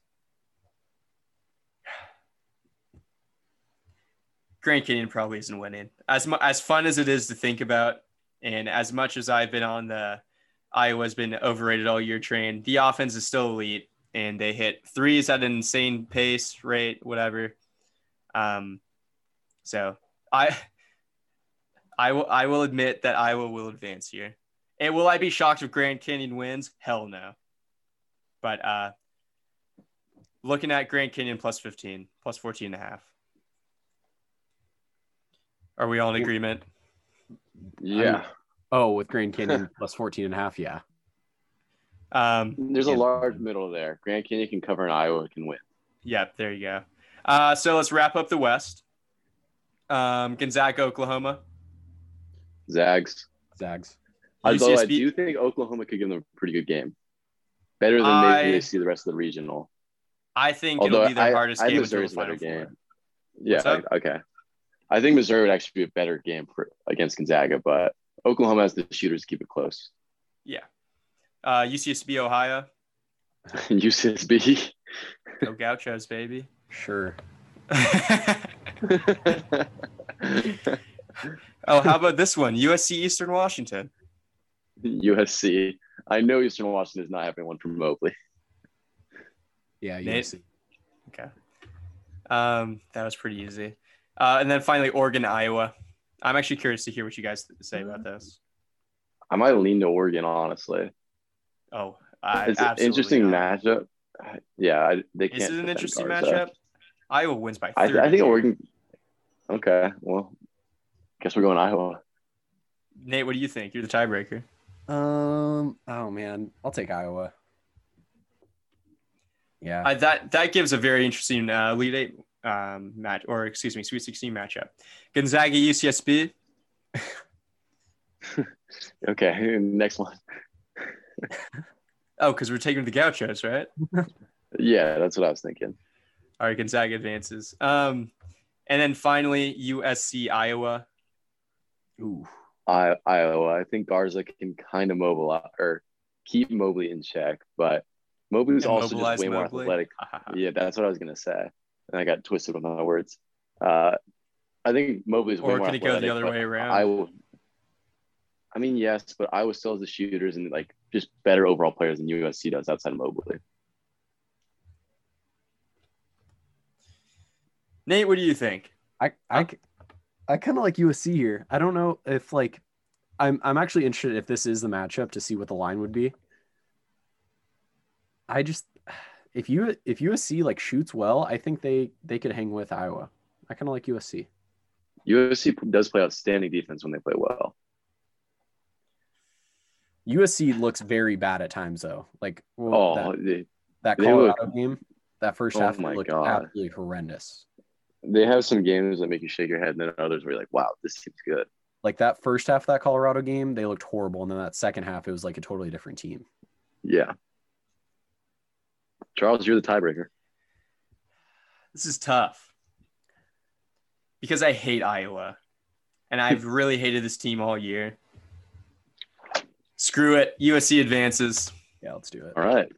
Grand Canyon probably isn't winning. As mu- as fun as it is to think about, and as much as I've been on the Iowa's been overrated all year train, the offense is still elite, and they hit threes at an insane pace, rate, whatever. Um, so I. I will, I will admit that Iowa will advance here. And will I be shocked if Grand Canyon wins? Hell no. But uh, looking at Grand Canyon plus 15, plus 14 and a half. Are we all in agreement? Yeah. Oh, with Grand Canyon [LAUGHS] plus 14 and a half. Yeah. Um, There's a large middle there. Grand Canyon can cover and Iowa can win. Yep, there you go. Uh, so let's wrap up the West. Um, Gonzaga, Oklahoma. Zags. Zags. Although I do think Oklahoma could give them a pretty good game. Better than I- maybe they see the rest of the regional. I think Although it'll be their I, hardest I game think until Missouri's a better game. Yeah. What's? Okay. I think Missouri would actually be a better game for against Gonzaga, but Oklahoma has the shooters to keep it close. Yeah. Uh, UCSB Ohio. [LAUGHS] UCSB. Go Gauchos, baby. Sure. [LAUGHS] oh, how about this one? USC Eastern Washington. USC. I know Eastern Washington is not having one from Mobley. Yeah, Nate? USC. Okay. Um, that was pretty easy. Uh, and then finally, Oregon, Iowa. I'm actually curious to hear what you guys say about this. I might lean to Oregon, honestly. Oh, I it's an interesting not. matchup. Yeah, I, they can't. Is it an interesting Garza. matchup? Iowa wins by I, 30. I think Oregon. Okay, well, guess we're going Iowa. Nate, what do you think? You're the tiebreaker. Um. Oh man, I'll take Iowa. Yeah. Uh, that that gives a very interesting uh, lead eight um, match, or excuse me, Sweet 16 matchup. Gonzaga UCSB. [LAUGHS] Okay, next one. [LAUGHS] Oh, because we're taking the Gauchos, right? [LAUGHS] Yeah, that's what I was thinking. All right, Gonzaga advances. Um, and then finally USC Iowa. Ooh. I, Iowa. I think Garza can kind of mobilize or keep Mobley in check, but Mobley's And also just way more athletic. Yeah, that's what I was gonna say, and I got twisted with my words. Uh, I think Mobley's way Or more could it go the other way around? Iowa. I mean, yes, but Iowa still has the shooters and like just better overall players than USC does outside of Mobley. Nate, what do you think? I I, I kind of like USC here. I don't know if like I'm I'm actually interested if this is the matchup to see what the line would be. I just if you if USC like shoots well, I think they they could hang with Iowa. I kind of like USC. USC does play outstanding defense when they play well. USC looks very bad at times though. Like well, Oh, that, they, that Colorado look- game, that first Oh half looked God. absolutely horrendous. they have some games that make you shake your head, and then others where you're like, "Wow, this team's good." Like that first half of that Colorado game, they looked horrible, and then that second half, it was like a totally different team. Yeah. Charles, you're the tiebreaker. This is tough because I hate Iowa, and I've [LAUGHS] really hated this team all year. Screw it. USC advances. Yeah, let's do it. All right.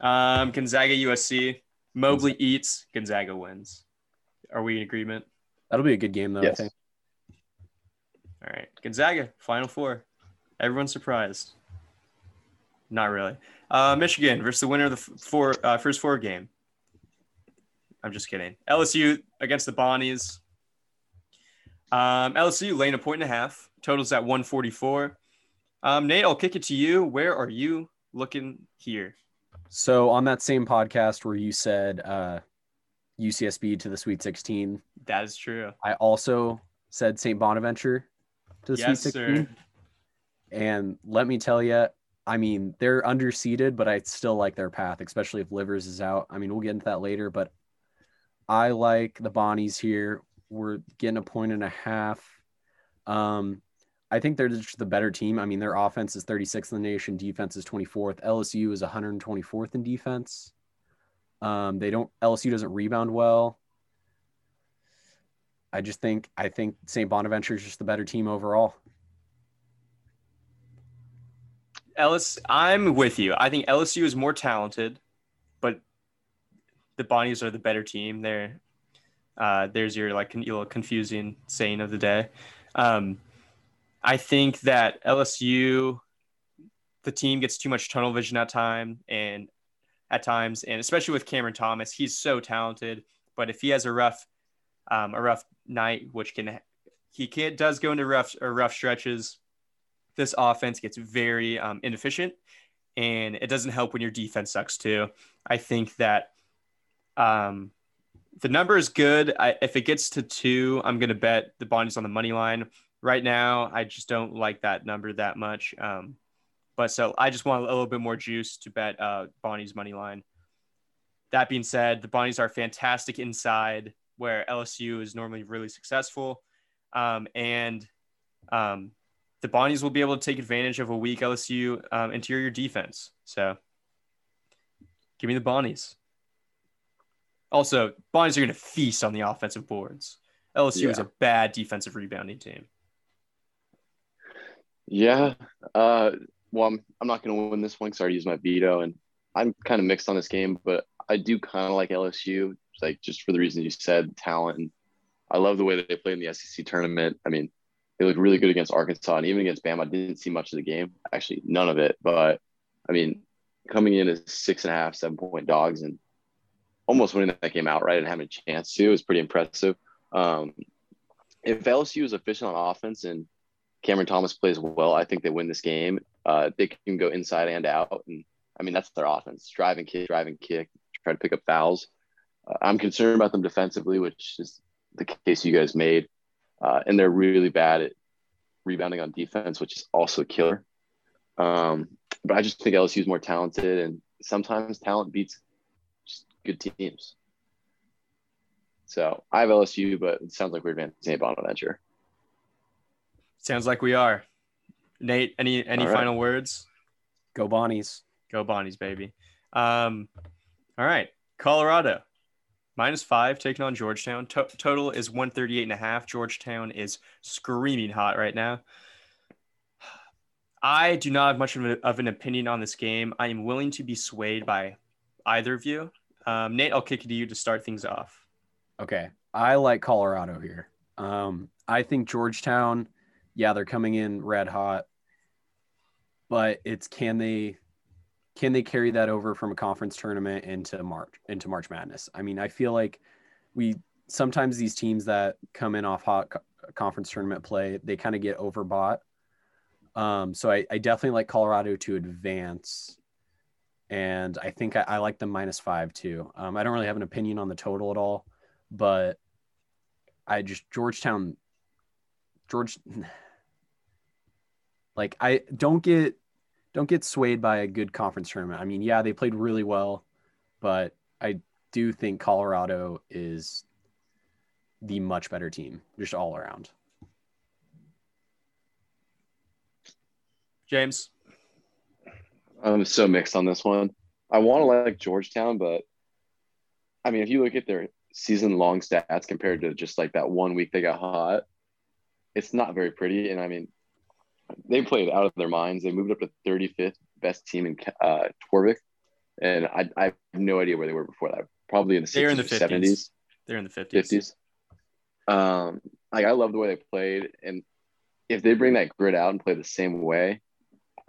Um, Gonzaga USC. Mobley eats. Gonzaga wins. Are we in agreement? That'll be a good game though. Yes. I think. All right. Gonzaga, Final Four. Everyone's surprised. Not really. Uh, Michigan versus the winner of the four, uh, first four game. I'm just kidding. LSU against the Bonnies. Um, LSU laying a point and a half. Totals at 144. Um, Nate, I'll kick it to you. Where are you looking here? So on that same podcast where you said uh, UCSB to the Sweet 16, That is true. I also said St. Bonaventure to the yes, Sweet 16. sir. And let me tell you, I mean, they're underseeded, but I still like their path, especially if Livers is out. I mean, we'll get into that later, but I like the Bonnies here. We're getting a point and a half. Um, I think they're just the better team. I mean, their offense is 36th in the nation, defense is 24th. LSU is 124th in defense. Um, they don't LSU doesn't rebound well. I just think I think St. Bonaventure is just the better team overall. Ellis, I'm with you. I think LSU is more talented, but the Bonnies are the better team. There, uh, there's your like con- little confusing saying of the day. Um, I think that LSU, the team gets too much tunnel vision at time and at times, and especially with Cameron Thomas, he's so talented. But if he has a rough, um, a rough night, which can he can does go into rough or rough stretches this offense gets very um, inefficient and it doesn't help when your defense sucks too. I think that um, the number is good. I, if it gets to two, I'm going to bet the Bonnies on the money line. Right now, I just don't like that number that much. Um, but so I just want a little bit more juice to bet uh, Bonnie's money line. That being said, the Bonnies are fantastic inside where LSU is normally really successful. Um, and um, the Bonnies will be able to take advantage of a weak LSU um, interior defense. So give me the Bonnies. Also, Bonnies are going to feast on the offensive boards. LSU Yeah. is a bad defensive rebounding team. Yeah. Uh, well, I'm, I'm not going to win this one because I already used my veto, and I'm kind of mixed on this game, but I do kind of like LSU, like just for the reasons you said, talent. I love the way that they played in the SEC tournament. I mean, they looked really good against Arkansas, and even against Bama, I didn't see much of the game. Actually, none of it. But I mean, coming in as six and a half, seven point dogs, and almost winning that game outright and having a chance to was pretty impressive. Um, if LSU is efficient on offense and Cameron Thomas plays well, I think they win this game. Uh, they can go inside and out, and I mean that's their offense: drive and kick, drive and kick, try to pick up fouls. Uh, I'm concerned about them defensively, which is the case you guys made, uh, and they're really bad at rebounding on defense, which is also a killer. Um, but I just think LSU is more talented, and sometimes talent beats just good teams. So I have LSU, but it sounds like we're advancing a Bonaventure. Sounds like we are. Nate, any any All right. final words? Go Bonnies. Go Bonnies, baby. Um, all right. Colorado minus five taking on Georgetown. To- total is 138 and a half. Georgetown is screaming hot right now. I do not have much of, a, of an opinion on this game. I am willing to be swayed by either of you. Um, Nate, I'll kick it to you to start things off. Okay. I like Colorado here. Um, I think Georgetown, yeah, they're coming in red hot, but it's can they can they carry that over from a conference tournament into March into March Madness? I mean, I feel like we sometimes these teams that come in off hot co- conference tournament play, they kind of get overbought. Um, so I, I definitely like Colorado to advance. And I think I, I like them minus five too. Um, I don't really have an opinion on the total at all, but I just Georgetown, George, [SIGHS] like I don't get don't get swayed by a good conference tournament. I mean, yeah, they played really well, but I do think Colorado is the much better team, just all around. James, I'm so mixed on this one. I want to like Georgetown, but I mean, if you look at their season long stats compared to just like that one week they got hot, it's not very pretty. And I mean, they played out of their minds. They moved up to 35th best team in uh, Torvik. And I, I have no idea where they were before that. Probably in the 60s They're in the 50s. 70s, they're in the 50s. 50s. Um, like I love the way they played. And if they bring that grit out and play the same way,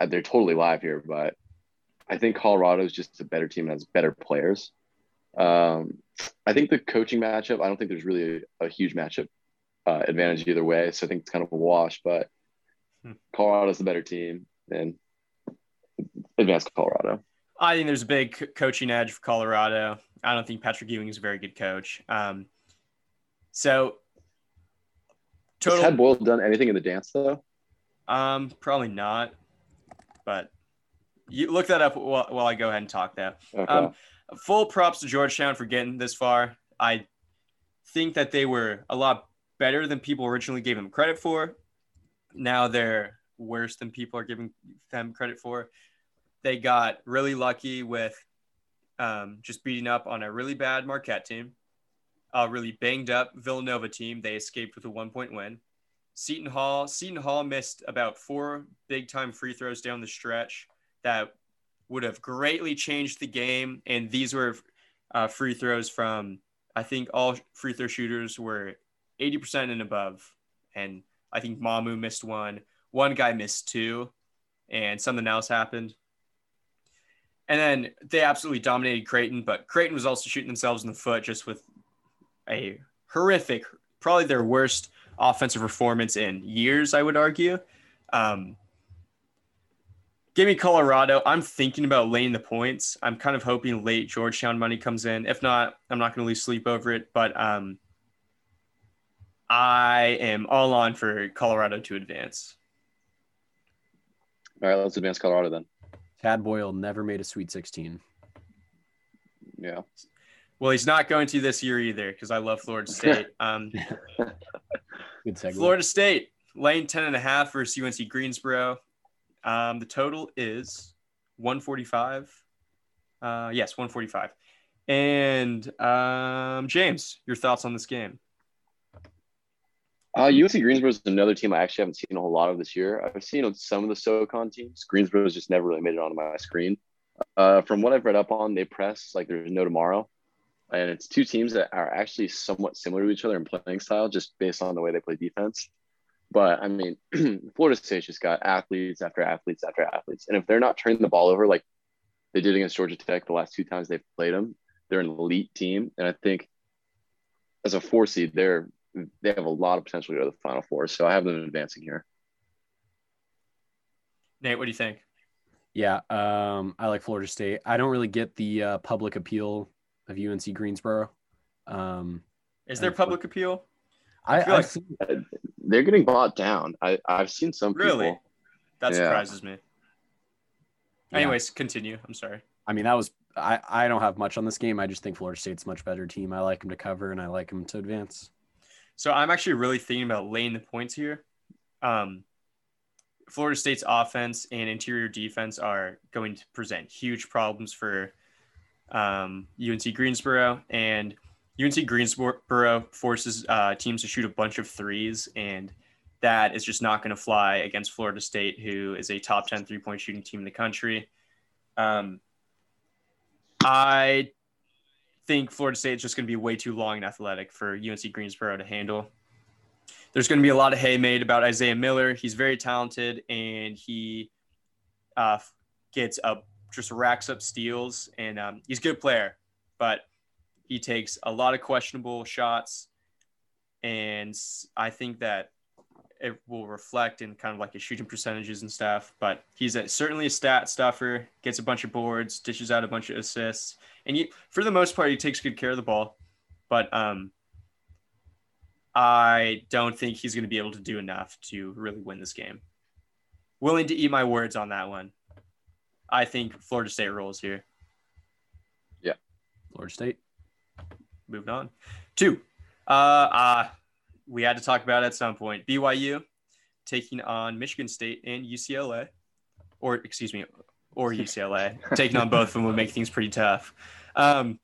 they're totally live here. But I think Colorado is just a better team and has better players. Um, I think the coaching matchup, I don't think there's really a, a huge matchup uh, advantage either way. So I think it's kind of a wash, but. Colorado's the better team and advance Colorado. I think there's a big coaching edge for Colorado. I don't think Patrick Ewing is a very good coach. Um, so Has total, Tad Boyle done anything in the dance though? um, probably not, but you look that up while, while I go ahead and talk that. Okay. Um, full props to Georgetown for getting this far. I think that they were a lot better than people originally gave them credit for. Now they're worse than people are giving them credit for. They got really lucky with um, just beating up on a really bad Marquette team, a really banged up Villanova team. They escaped with a one point win. Seton Hall, Seton Hall missed about four big time free throws down the stretch that would have greatly changed the game. And these were uh, free throws from, I think all free throw shooters were 80% and above. And I think Mamu missed one. One guy missed two, and something else happened. And then they absolutely dominated Creighton, but Creighton was also shooting themselves in the foot just with a horrific, probably their worst offensive performance in years, I would argue. Um, give me Colorado. I'm thinking about laying the points. I'm kind of hoping late Georgetown money comes in. If not, I'm not going to lose sleep over it. But um, I am all on for Colorado to advance. All right, let's advance Colorado then. Tad Boyle never made a Sweet 16. Yeah. Well, he's not going to this year either because I love Florida State. [LAUGHS] Um, [LAUGHS] Good segue. Florida State lane 10 and a half versus UNC Greensboro. Um, the total is 145. Uh, yes, 145. And um, James, your thoughts on this game? Uh, UNC Greensboro is another team I actually haven't seen a whole lot of this year. I've seen some of the SoCon teams. Greensboro's just never really made it onto my screen. Uh, from what I've read up on, they press like there's no tomorrow. And it's two teams that are actually somewhat similar to each other in playing style, just based on the way they play defense. But I mean, [CLEARS THROAT] Florida State's just got athletes after athletes after athletes. And if they're not turning the ball over like they did against Georgia Tech the last two times they've played them, they're an elite team. And I think as a four seed, they're they have a lot of potential to go to the final four. So I have them advancing here. Nate, what do you think? Yeah, um, I like Florida State. I don't really get the uh, public appeal of UNC Greensboro. Um, Is there public appeal? I, I like- seen, They're getting bought down. I, I've seen some Really? people. That Yeah. surprises me. yeah. Anyways, continue. I'm sorry. I mean, that was I. I don't have much on this game. I just think Florida State's a much better team. I like them to cover, and I like them to advance. So I'm actually really thinking about laying the points here. Um, Florida State's offense and interior defense are going to present huge problems for um, UNC Greensboro, and UNC Greensboro forces uh, teams to shoot a bunch of threes, and that is just not going to fly against Florida State, who is a top 10 three point shooting team in the country. Um, I think Florida State is just going to be way too long and athletic for UNC Greensboro to handle. There's going to be a lot of hay made about Isaiah Miller. He's very talented and he uh, gets up, just racks up steals, and um, he's a good player, but he takes a lot of questionable shots. And I think that it will reflect in kind of like his shooting percentages and stuff. But he's a, certainly a stat stuffer, gets a bunch of boards, dishes out a bunch of assists, and he, for the most part, he takes good care of the ball. But um, I don't think he's going to be able to do enough to really win this game. Willing to eat my words on that one. I think Florida State rolls here. Yeah, Florida State. Moving on. Two. Uh, uh, we had to talk about it at some point. BYU taking on Michigan State and UCLA, or excuse me, or UCLA. taking on both of them would make things pretty tough. Um,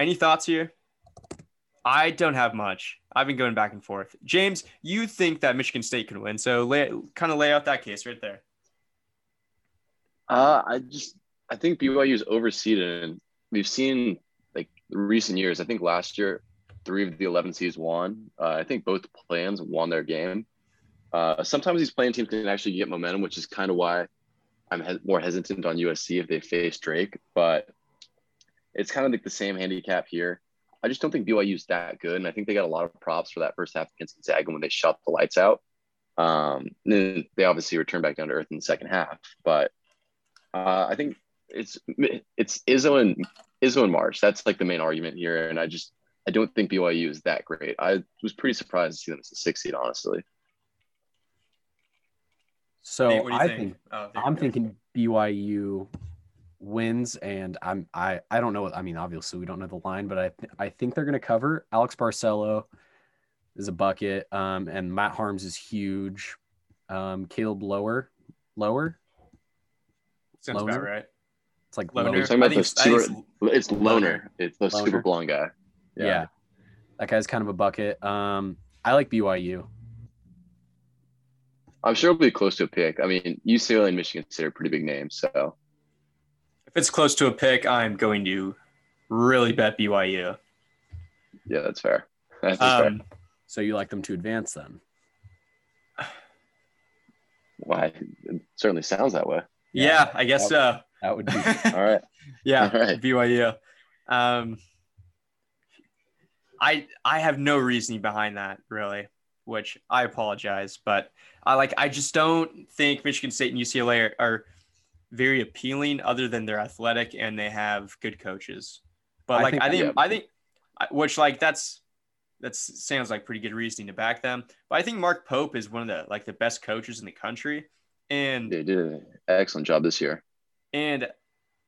any thoughts here? I don't have much. I've been going back and forth. James, you think that Michigan State can win, so lay, kind of lay out that case right there. Uh, I just I think BYU is overseeded, and we've seen like recent years. I think last year, three of the eleven seeds won. Uh, I think both plans won their game. Uh, sometimes these playing teams can actually get momentum, which is kind of why I'm he- more hesitant on USC if they face Drake. But it's kind of like the same handicap here. I just don't think BYU is that good, and I think they got a lot of props for that first half against Gonzaga when they shut the lights out. Um, then they obviously returned back down to earth in the second half, but uh, I think it's it's Izzo and Izzo and March. That's like the main argument here, and I just I don't think BYU is that great. I was pretty surprised to see them as a six seed, honestly. So Nate, what do you I think? think Oh, I'm thinking BYU wins, and I'm I I don't know. what I mean, obviously we don't know the line, but I th- I think they're going to cover. Alex Barcello is a bucket, um, and Matt Haarms is huge. Um, Caleb Lower, Lower, Sounds about right. it's like Loner. You're talking about the think it's- think super, it's- it's Loner. It's the Loner? super blonde guy. Yeah. that guy's kind of a bucket. Um, I like BYU. I'm sure it'll be close to a pick. I mean, UCLA and Michigan State are pretty big names, so If it's close to a pick, I'm going to really bet BYU. yeah, that's fair. [LAUGHS] That's fair. Um, So you like them to advance then? Why? It certainly sounds that way. yeah, I guess so. That would be [LAUGHS] All right. yeah, All right. BYU. Um, I I have no reasoning behind that really, which I apologize, but I like I just don't think Michigan State and UCLA are, are very appealing, other than they're athletic and they have good coaches. But I like think- I think yeah. I think, which like that's that sounds like pretty good reasoning to back them. But I think Mark Pope is one of the like the best coaches in the country, and They did an excellent job this year. and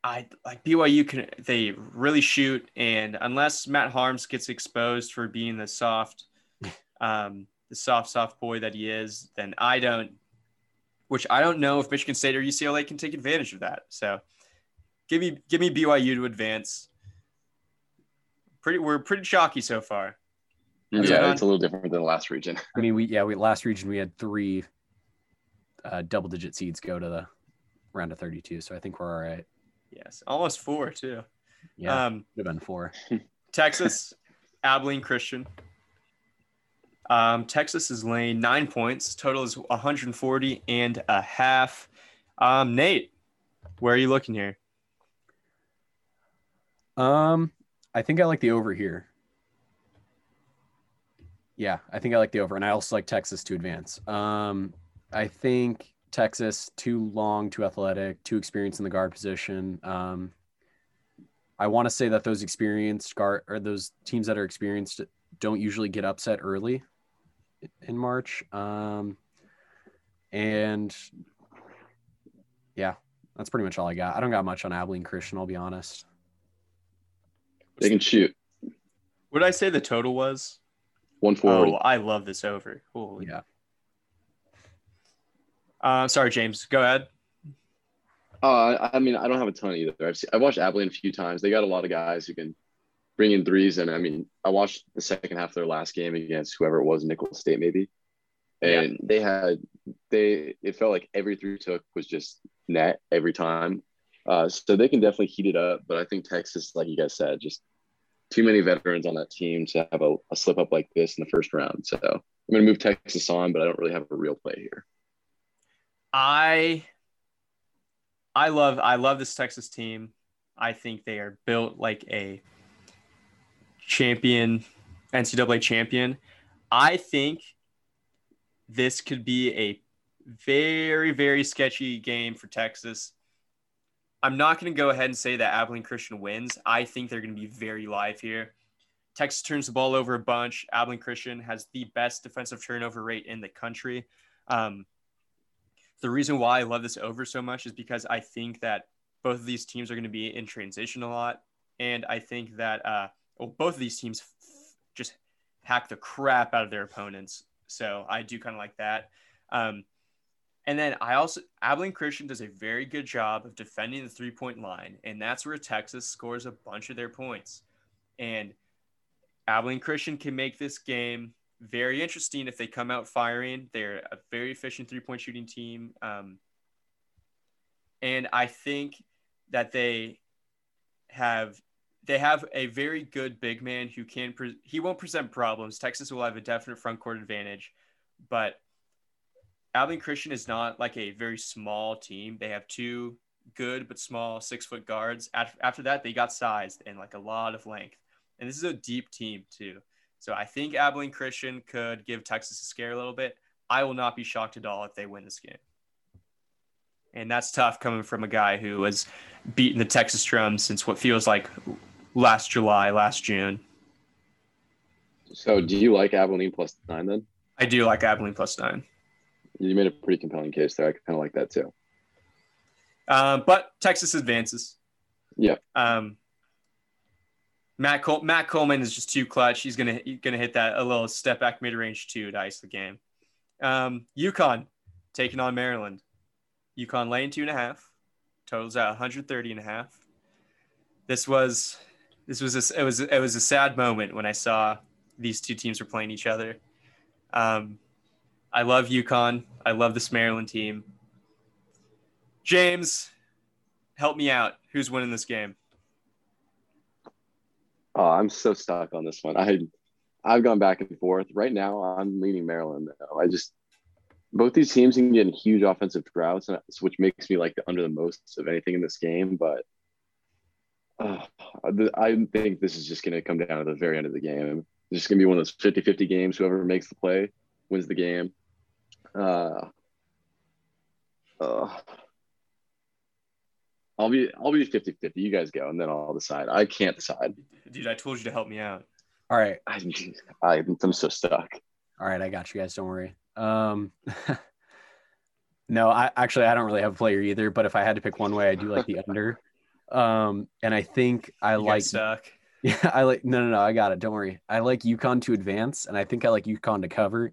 I like BYU can they really shoot, and unless Matt Haarms gets exposed for being the soft, [LAUGHS] um, the soft soft boy that he is, then I don't. Which I don't know if Michigan State or UCLA can take advantage of that. So, give me give me BYU to advance. Pretty, we're pretty chalky so far. That's yeah, it's a little different than the last region. I mean, we yeah, we last region we had three uh, double digit seeds go to the round of 32, so I think we're all right. Yes, almost four too. Yeah, um, would have been four. [LAUGHS] Texas, Abilene Christian. Um, Texas is laying nine points. Total is 140 and a half. Um, Nate, where are you looking here? Um, I think I like the over here. Yeah, I think I like the over, and I also like Texas to advance. Um, I think Texas too long, too athletic, too experienced in the guard position. Um, I want to say that those experienced guard or those teams that are experienced don't usually get upset early in March. Um, and yeah, that's pretty much all I got. I don't got much on Abilene Christian, I'll be honest. They can shoot. What did I say the total was? 140. Oh, I love this over. Holy. Yeah. Uh, sorry, James. Go ahead. Uh, I mean, I don't have a ton either. I've seen, I've watched Abilene a few times. They got a lot of guys who can bring in threes, and I mean, I watched the second half of their last game against whoever it was, Nicholls State maybe, and yeah. they had they it felt like every three took was just net every time. Uh, so they can definitely heat it up, but I think Texas, like you guys said, just too many veterans on that team to have a, a slip up like this in the first round. So I'm going to move Texas on, but I don't really have a real play here. I I love I love this Texas team. I think they are built like a champion, NCAA champion. I think this could be a very, very sketchy game for Texas. I'm not going to go ahead and say that Abilene Christian wins. I think they're going to be very live here. Texas turns the ball over a bunch. Abilene Christian has the best defensive turnover rate in the country. Um, the reason why I love this over so much is because I think that both of these teams are going to be in transition a lot. And I think that uh, well, both of these teams f- just hack the crap out of their opponents. So I do kind of like that. Um, and then I also Abilene Christian does a very good job of defending the three point line, and that's where Texas scores a bunch of their points. And Abilene Christian can make this game very interesting if they come out firing. They're a very efficient three point shooting team, um, and I think that they have they have a very good big man who can pre- he won't present problems. Texas will have a definite front court advantage, but Abilene Christian is not like a very small team. They have two good but small six foot guards. After that, they got sized and like a lot of length. And this is a deep team too. So I think Abilene Christian could give Texas a scare a little bit. I will not be shocked at all if they win this game. And that's tough coming from a guy who has beaten the Texas Drum since what feels like last July, last June. So do you like Abilene plus nine then? I do like Abilene plus nine. You made a pretty compelling case there. I kind of like that too. Um, but Texas advances. Yeah. Um, Matt Col- Matt Coleman is just too clutch. He's gonna he's gonna hit that a little step back mid range too to ice the game. Um, UConn taking on Maryland. UConn laying two and a half. Totals at 130 and a half. This was this was a, it was it was a sad moment when I saw these two teams were playing each other. Um, I love UConn. I love this Maryland team. James, help me out. Who's winning this game? Oh, I'm so stuck on this one. I I've gone back and forth. Right now, I'm leaning Maryland. Though. I just both these teams can get in huge offensive droughts, which makes me like the under the most of anything in this game. But uh, I think this is just going to come down to the very end of the game. It's just going to be one of those 50 50 games. Whoever makes the play wins the game. Uh, uh, I'll be I'll be 50-50. You guys go, and then I'll decide. I can't decide. Dude, I told you to help me out. All right. I, I I'm so stuck. All right, I got you guys. Don't worry. Um, [LAUGHS] no, I actually I don't really have a player either. But if I had to pick one way, I do like the under. Um, and I think I You like guys suck. [LAUGHS] Yeah, I like no no no, I got it. Don't worry. I like UConn to advance, and I think I like UConn to cover.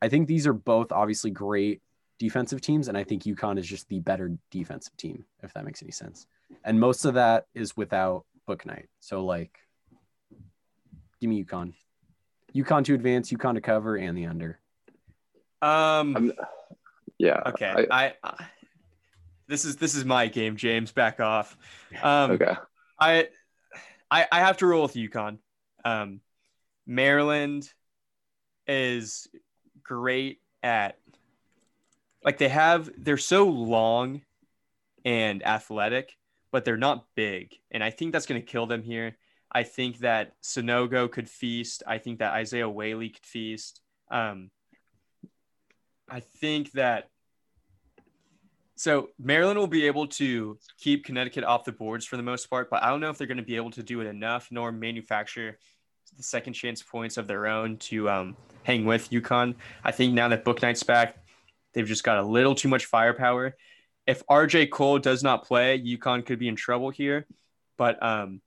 I think these are both obviously great defensive teams, and I think UConn is just the better defensive team, if that makes any sense. And most of that is without Bouknight. So like give me UConn. UConn to advance, UConn to cover, and the under. Um. I'm, yeah. okay. I- I, I. This is this is my game, James. Back off. Um, okay. I, I I have to roll with UConn. Um, Maryland is great at like they have they're so long and athletic, but they're not big, and I think that's going to kill them here. I think that Sanogo could feast. I think that Isaiah Whaley could feast. Um, I think that so Maryland will be able to keep Connecticut off the boards for the most part, but I don't know if they're going to be able to do it enough nor manufacture the second chance points of their own to um, hang with UConn. I think now that Bouknight's back, they've just got a little too much firepower. If RJ Cole does not play, UConn could be in trouble here, but um,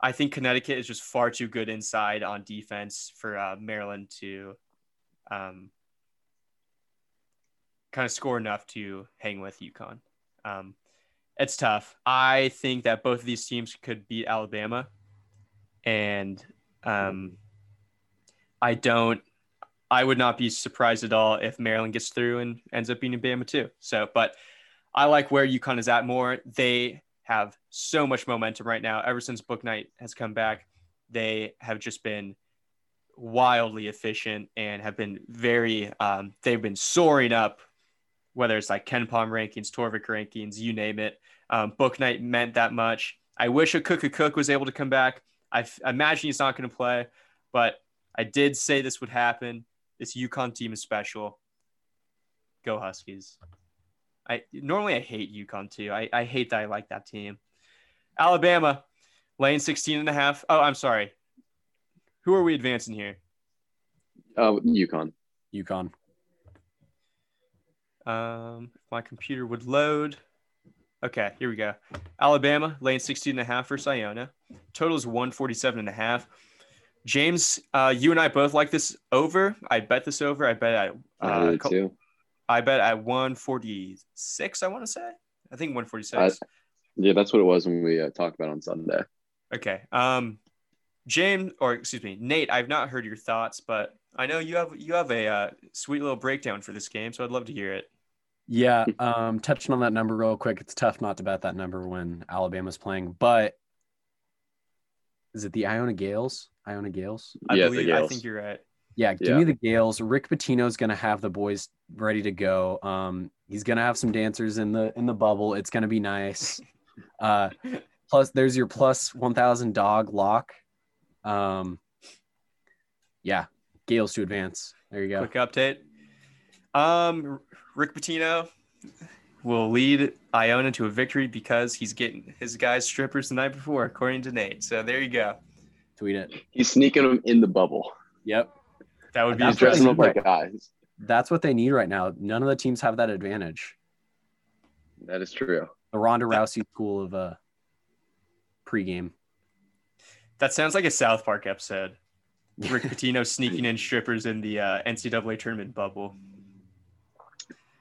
I think Connecticut is just far too good inside on defense for uh, Maryland to um, kind of score enough to hang with UConn. Um, it's tough. I think that both of these teams could beat Alabama, and um, I don't. I would not be surprised at all if Maryland gets through and ends up beating Bama too. So, but I like where UConn is at more. They have so much momentum right now. Ever since Bouknight has come back, they have just been wildly efficient and have been very. Um, they've been soaring up whether it's like KenPom rankings, Torvik rankings, you name it. Um, Bouknight meant that much. I wish Akok Akok was able to come back. I f- imagine he's not going to play, but I did say this would happen. This UConn team is special. Go Huskies. I normally I hate UConn too. I, I hate that I like that team. Alabama, lane 16 and a half. Oh, I'm sorry. Who are we advancing here? Uh, UConn. UConn. Um, my computer would load. Okay, here we go. Alabama, lane 16 and a half versus Iona. Total is 147 and a half. James, uh, you and I both like this over. I bet this over. I bet at I uh, did co- I bet at 146, I want to say. I think 146. Yeah, that's what it was when we uh, talked about on Sunday. Okay. Um, James, or excuse me, Nate. I've not heard your thoughts, but I know you have you have a uh, sweet little breakdown for this game, so I'd love to hear it. Yeah, [LAUGHS] um, touching on that number real quick, it's tough not to bet that number when Alabama's playing. But is it the Iona Gaels? Iona Gaels? I Yeah, the believe. I think you're right. Yeah, give Yeah. me the Gaels. Rick Pitino's gonna have the boys ready to go. Um, he's gonna have some dancers in the in the bubble. It's gonna be nice. [LAUGHS] Uh, plus, there's your plus one thousand dog lock. Um, yeah, Gaels to advance. There you go. Quick update. Um, Rick Pitino will lead Iona to a victory because he's getting his guys strippers the night before, according to Nate. So there you go. Tweet it. He's sneaking them in the bubble. Yep. That would be That's He's dressing up like guys. That's what they need right now. None of the teams have that advantage. That is true. The Ronda Rousey school of uh pregame. That sounds like a South Park episode. Rick [LAUGHS] Pitino sneaking in strippers in the uh, NCAA tournament bubble.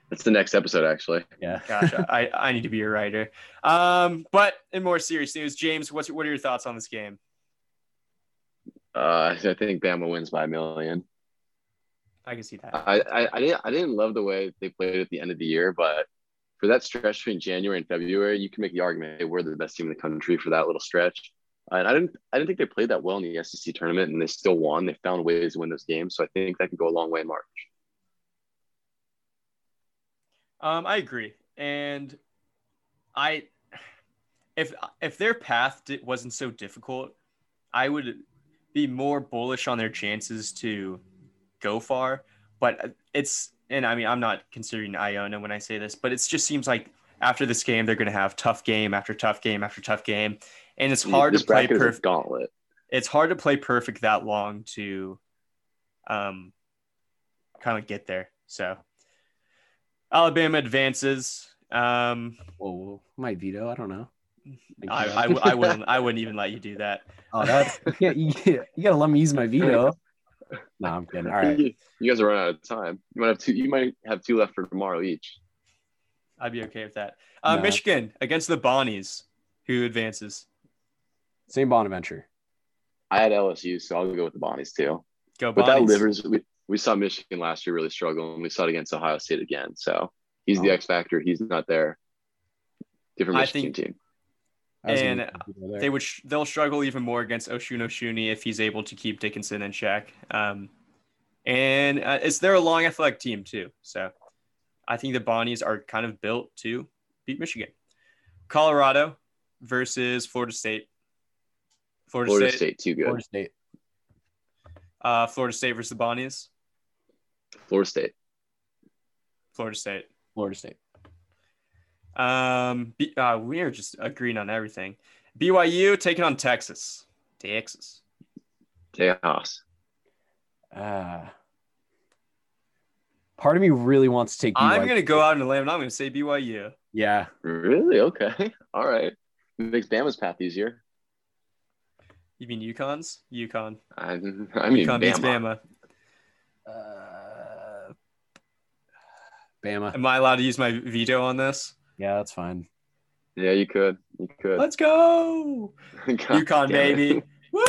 That's the next episode, actually. Yeah. [LAUGHS] Gosh, I, I need to be a writer. Um, but in more serious news, James, what's what are your thoughts on this game? Uh, I think Bama wins by a million. I can see that. I, I, I didn't I didn't love the way they played at the end of the year, but for that stretch between January and February, you can make the argument they were the best team in the country for that little stretch. And I didn't I didn't think they played that well in the SEC tournament, and they still won. They found ways to win those games, so I think that can go a long way in March. Um, I agree, and I if if their path di- wasn't so difficult, I would be more bullish on their chances to go far. But it's and I mean I'm not considering Iona when I say this, but it just seems like after this game they're going to have tough game after tough game after tough game, and it's hard this to play bracket is a perfect. gauntlet. It's hard to play perfect that long to, um, kind of get there. So. Alabama advances. Um, Whoa, whoa. might veto. I don't know. I. I, I [LAUGHS] wouldn't I wouldn't even let you do that. oh, that's yeah, you, you gotta let me use my veto. No, I'm kidding. All right. You, [LAUGHS] you guys are running out of time. You might have two. You might have two left for tomorrow each. I'd be okay with that. Uh, No. Michigan against the Bonnies. Who advances? St. Bonaventure. I had LSU, so I'll go with the Bonnies too. Go But that Bonnies. Livers, we, we saw Michigan last year really struggle, and we saw it against Ohio State again. So he's the Oh. X factor. He's not there. Different I Michigan think- team. And gonna go there. they would sh- they'll struggle even more against Osun Osunniyi if he's able to keep Dickinson in check. Um, and uh, it's they're a long athletic team too, so I think the Bonnies are kind of built to beat Michigan. Colorado versus Florida State. Florida, Florida State, State, too good. Florida State. Uh, Florida State versus the Bonnies. Florida State. Florida State. Florida State. Um, B- uh, we are just agreeing on everything. BYU taking on Texas. Texas. Tejas. Uh, part of me really wants to take. I'm gonna go out on a limb and I'm gonna say BYU. Yeah, Really? Okay. [LAUGHS] All right. Makes Bama's path easier. You mean UConn's? UConn. I, I mean, UConn beats Bama. Bama. uh, Bama. Am I allowed to use my veto on this? Yeah, that's fine. Yeah, you could. You could. Let's go, [LAUGHS] God UConn baby. Woo!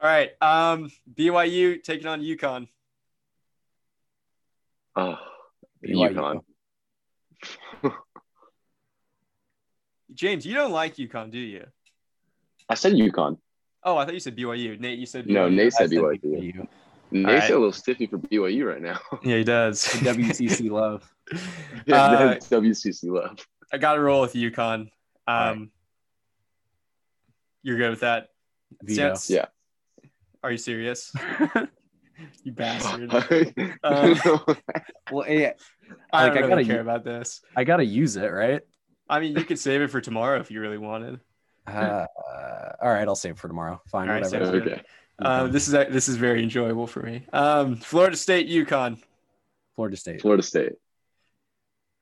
All right. Um, BYU taking on UConn. Oh, BYU. UConn. [LAUGHS] James, you don't like UConn, do you? I said UConn. Oh, I thought you said BYU. Nate, you said No, Nate said said BYU. BYU. Nate's All right. a little stiffy for BYU right now. [LAUGHS] Yeah, he does. WCC [LAUGHS] love. Uh, WCC love. I got to roll with UConn. Um, All right. You're good with that? Veto. Yeah. Are you serious? [LAUGHS] you bastard. Um, well, yeah, I Like, don't I gotta care u- about this. I gotta use it, right? I mean, you could save it for tomorrow if you really wanted. Uh, all right, I'll save it for tomorrow. Fine, All right, whatever. sounds good. okay. Um, this is this is very enjoyable for me. Um, Florida State, UConn. Florida State. Florida State.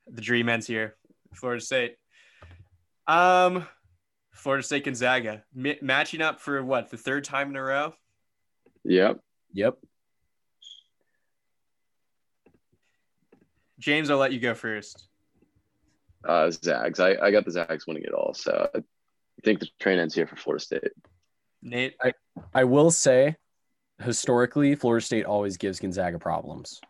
The dream ends here. Florida State. Um, Florida State, Gonzaga, Mi- matching up for what the third time in a row. Yep. Yep. James, I'll let you go first. Uh, Zags. I, I got the Zags winning it all. So I think the train ends here for Florida State. Nate, I will say, historically, Florida State always gives Gonzaga problems,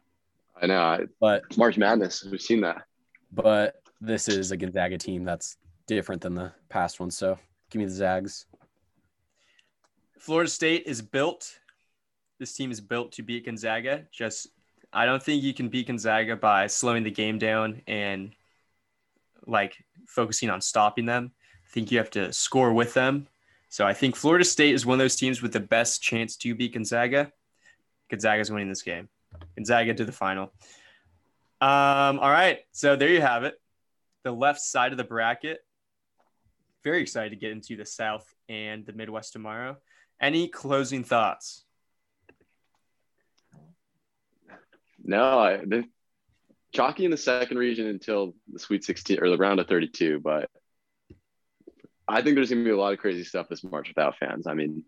I know. I, but it's March Madness. We've seen that. but this is a Gonzaga team that's different than the past ones. So give me the Zags. Florida State is built. This team is built to beat Gonzaga. Just, I don't think you can beat Gonzaga by slowing the game down and like focusing on stopping them. I think you have to score with them. So I think Florida State is one of those teams with the best chance to beat Gonzaga. Gonzaga's winning this game. Gonzaga to the final. Um, all right. So there you have it. The left side of the bracket. Very excited to get into the South and the Midwest tomorrow. Any closing thoughts? No, I, the, chalky in the second region until the Sweet 16 or the round of 32. But I think there's going to be a lot of crazy stuff this March without fans. I mean,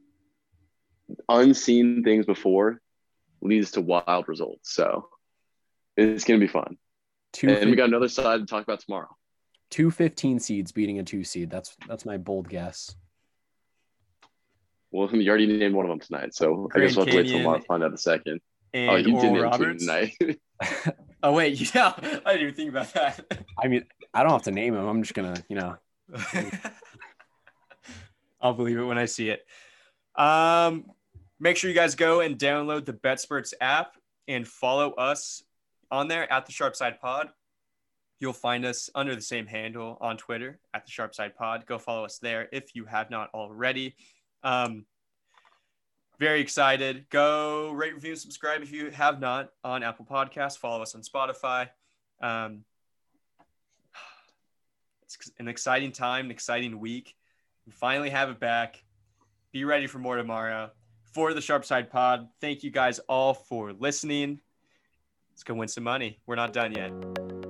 unseen things before leads to wild results. So it's going to be fun. Two, And we got another side to talk about tomorrow. two 15 seeds beating a two seed. That's that's my bold guess. Well, you already named one of them tonight. So I guess we'll have to wait till Canyon tomorrow to find out the second. Oh, you Oral did name two tonight. [LAUGHS] Oh wait, [LAUGHS] yeah, I didn't even think about that. I mean, I don't have to name them. I'm just gonna, you know, [LAUGHS] I'll believe it when I see it. Um, make sure you guys go and download the BetSperts app and follow us on there at the Sharp Side Pod. You'll find us under the same handle on Twitter at the Sharp Side Pod. Go follow us there if you have not already. Um, very excited. Go rate, review, subscribe if you have not on Apple Podcasts. Follow us on Spotify. Um, [SIGHS] it's an exciting time, an exciting week. We finally have it back. Be ready for more tomorrow. For the Sharp Side Pod, thank you guys all for listening. Let's go win some money. We're not done yet.